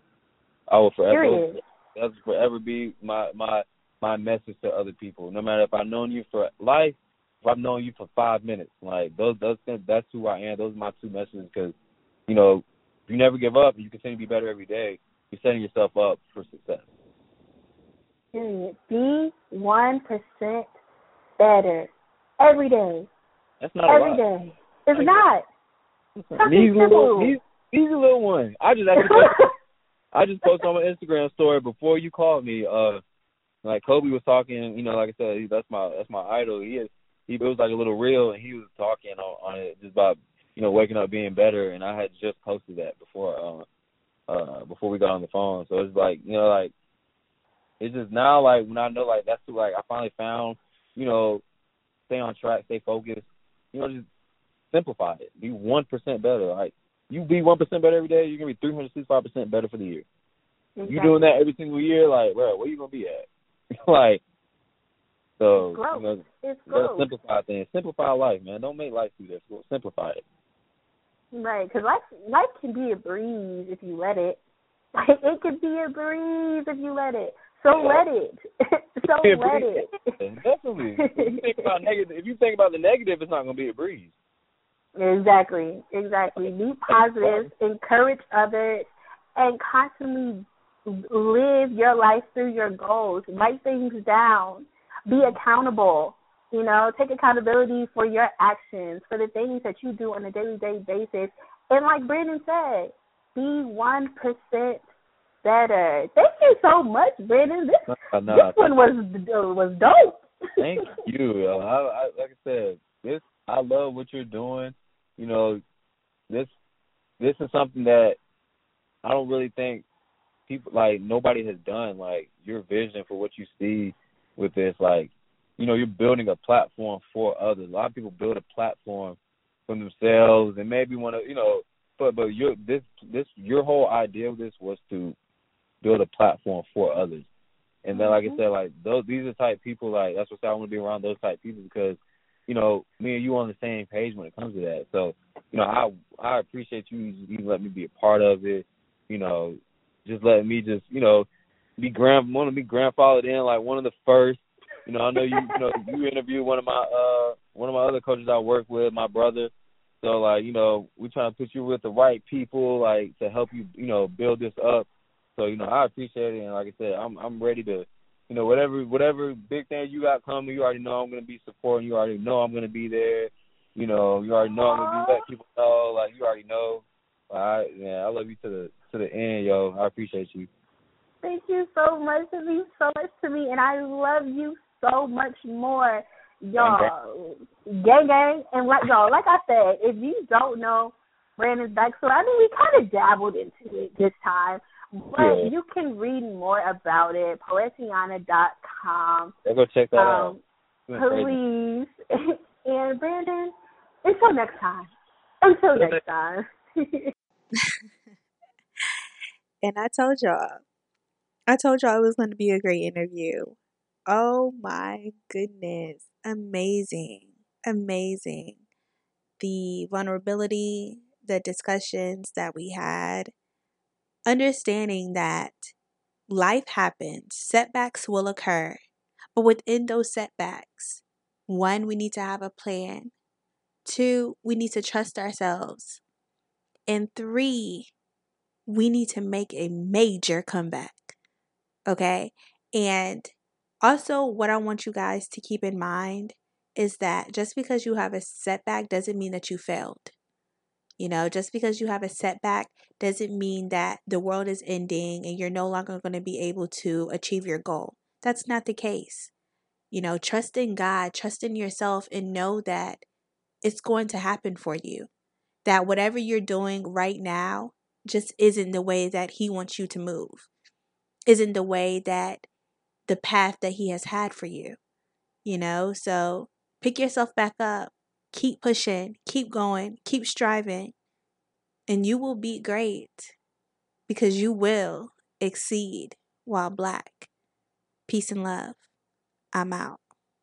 I will forever Period. that's forever be my my my message to other people. No matter if I've known you for life, if I've known you for five minutes, like those those things, that's who I am. Those are my two messages because you know if you never give up and you continue to be better every day, you're setting yourself up for success. Period. Be one percent better every day. That's not every day. It's Like, not. These little, these, these are little ones. I just actually, I just posted on my Instagram story before you called me. Uh, like Kobe was talking, you know, like I said, he, that's my that's my idol. He is, he it was like a little reel, and he was talking on, on it just about you know waking up being better, and I had just posted that before uh uh before we got on the phone. So it's like you know like it's just now like when I know like that's who, like I finally found you know stay on track, stay focused, you know just simplify it. Be one percent better. Like you be one percent better every day, you're gonna be three hundred sixty five percent better for the year. Exactly. You doing that every single year, like, bro, where you gonna be at? like, so It's you know, It's growth. simplify things. Simplify life, man. Don't make life too difficult. Simplify it. Right, because life life can be a breeze if you let it. Like it can be a breeze if you let it. So let it. so let it. Definitely. If you think about negative, if you think about the negative, it's not gonna be a breeze. Exactly, exactly. Be positive, encourage others, and constantly live your life through your goals. Write things down. Be accountable. You know, take accountability for your actions, for the things that you do on a daily day basis. And like Brandon said, be one percent better. Thank you so much, Brandon. This Uh, no, this one was was dope. Thank you. I, I, like I said, this I love what you're doing. You know, this this is something that I don't really think people like nobody has done. Like your vision for what you see with this, like you know, you're building a platform for others. A lot of people build a platform for themselves and maybe want to, you know, but but your this this your whole idea of this was to build a platform for others. And then, like I mm-hmm. said, like those these are the type of people like that's what I want to be around those type of people because, you know, me and you on the same page when it comes to that. So, you know, I I appreciate you you let me be a part of it. You know, just letting me just you know be grand want to be grandfathered in like one of the first. You know, I know you you know you interviewed one of my uh one of my other coaches I work with, my brother. So like you know we trying to put you with the right people like to help you you know build this up. So you know I appreciate it and like I said I'm I'm ready to you know whatever whatever big thing you got coming you already know I'm gonna be supporting you already know I'm gonna be there. You know you already know I'm gonna be letting people know like you already know. I yeah I love you to the to the end yo I appreciate you. Thank you so much. It means so much to me, and I love you so much more, y'all. Gang, gang, and like y'all, like I said, if you don't know Brandon's backstory, I mean, we kind of dabbled into it this time, but Yeah. you can read more about it. Poetiana.com. Yeah, go check that Um, out. Please. and Brandon, until next time. Until next time. And I told y'all, I told y'all it was going to be a great interview. Oh my goodness. Amazing. Amazing. The vulnerability, the discussions that we had, understanding that life happens, setbacks will occur. But within those setbacks, one, we need to have a plan. Two, we need to trust ourselves. And three, we need to make a major comeback. Okay. And also, what I want you guys to keep in mind is that just because you have a setback doesn't mean that you failed. You know, just because you have a setback doesn't mean that the world is ending and you're no longer going to be able to achieve your goal. That's not the case. You know, trust in God, trust in yourself, and know that it's going to happen for you. That whatever you're doing right now just isn't the way that He wants you to move, isn't the way that the path that He has had for you. You know, so pick yourself back up, keep pushing, keep going, keep striving, and you will be great because you will exceed while black. Peace and love. I'm out.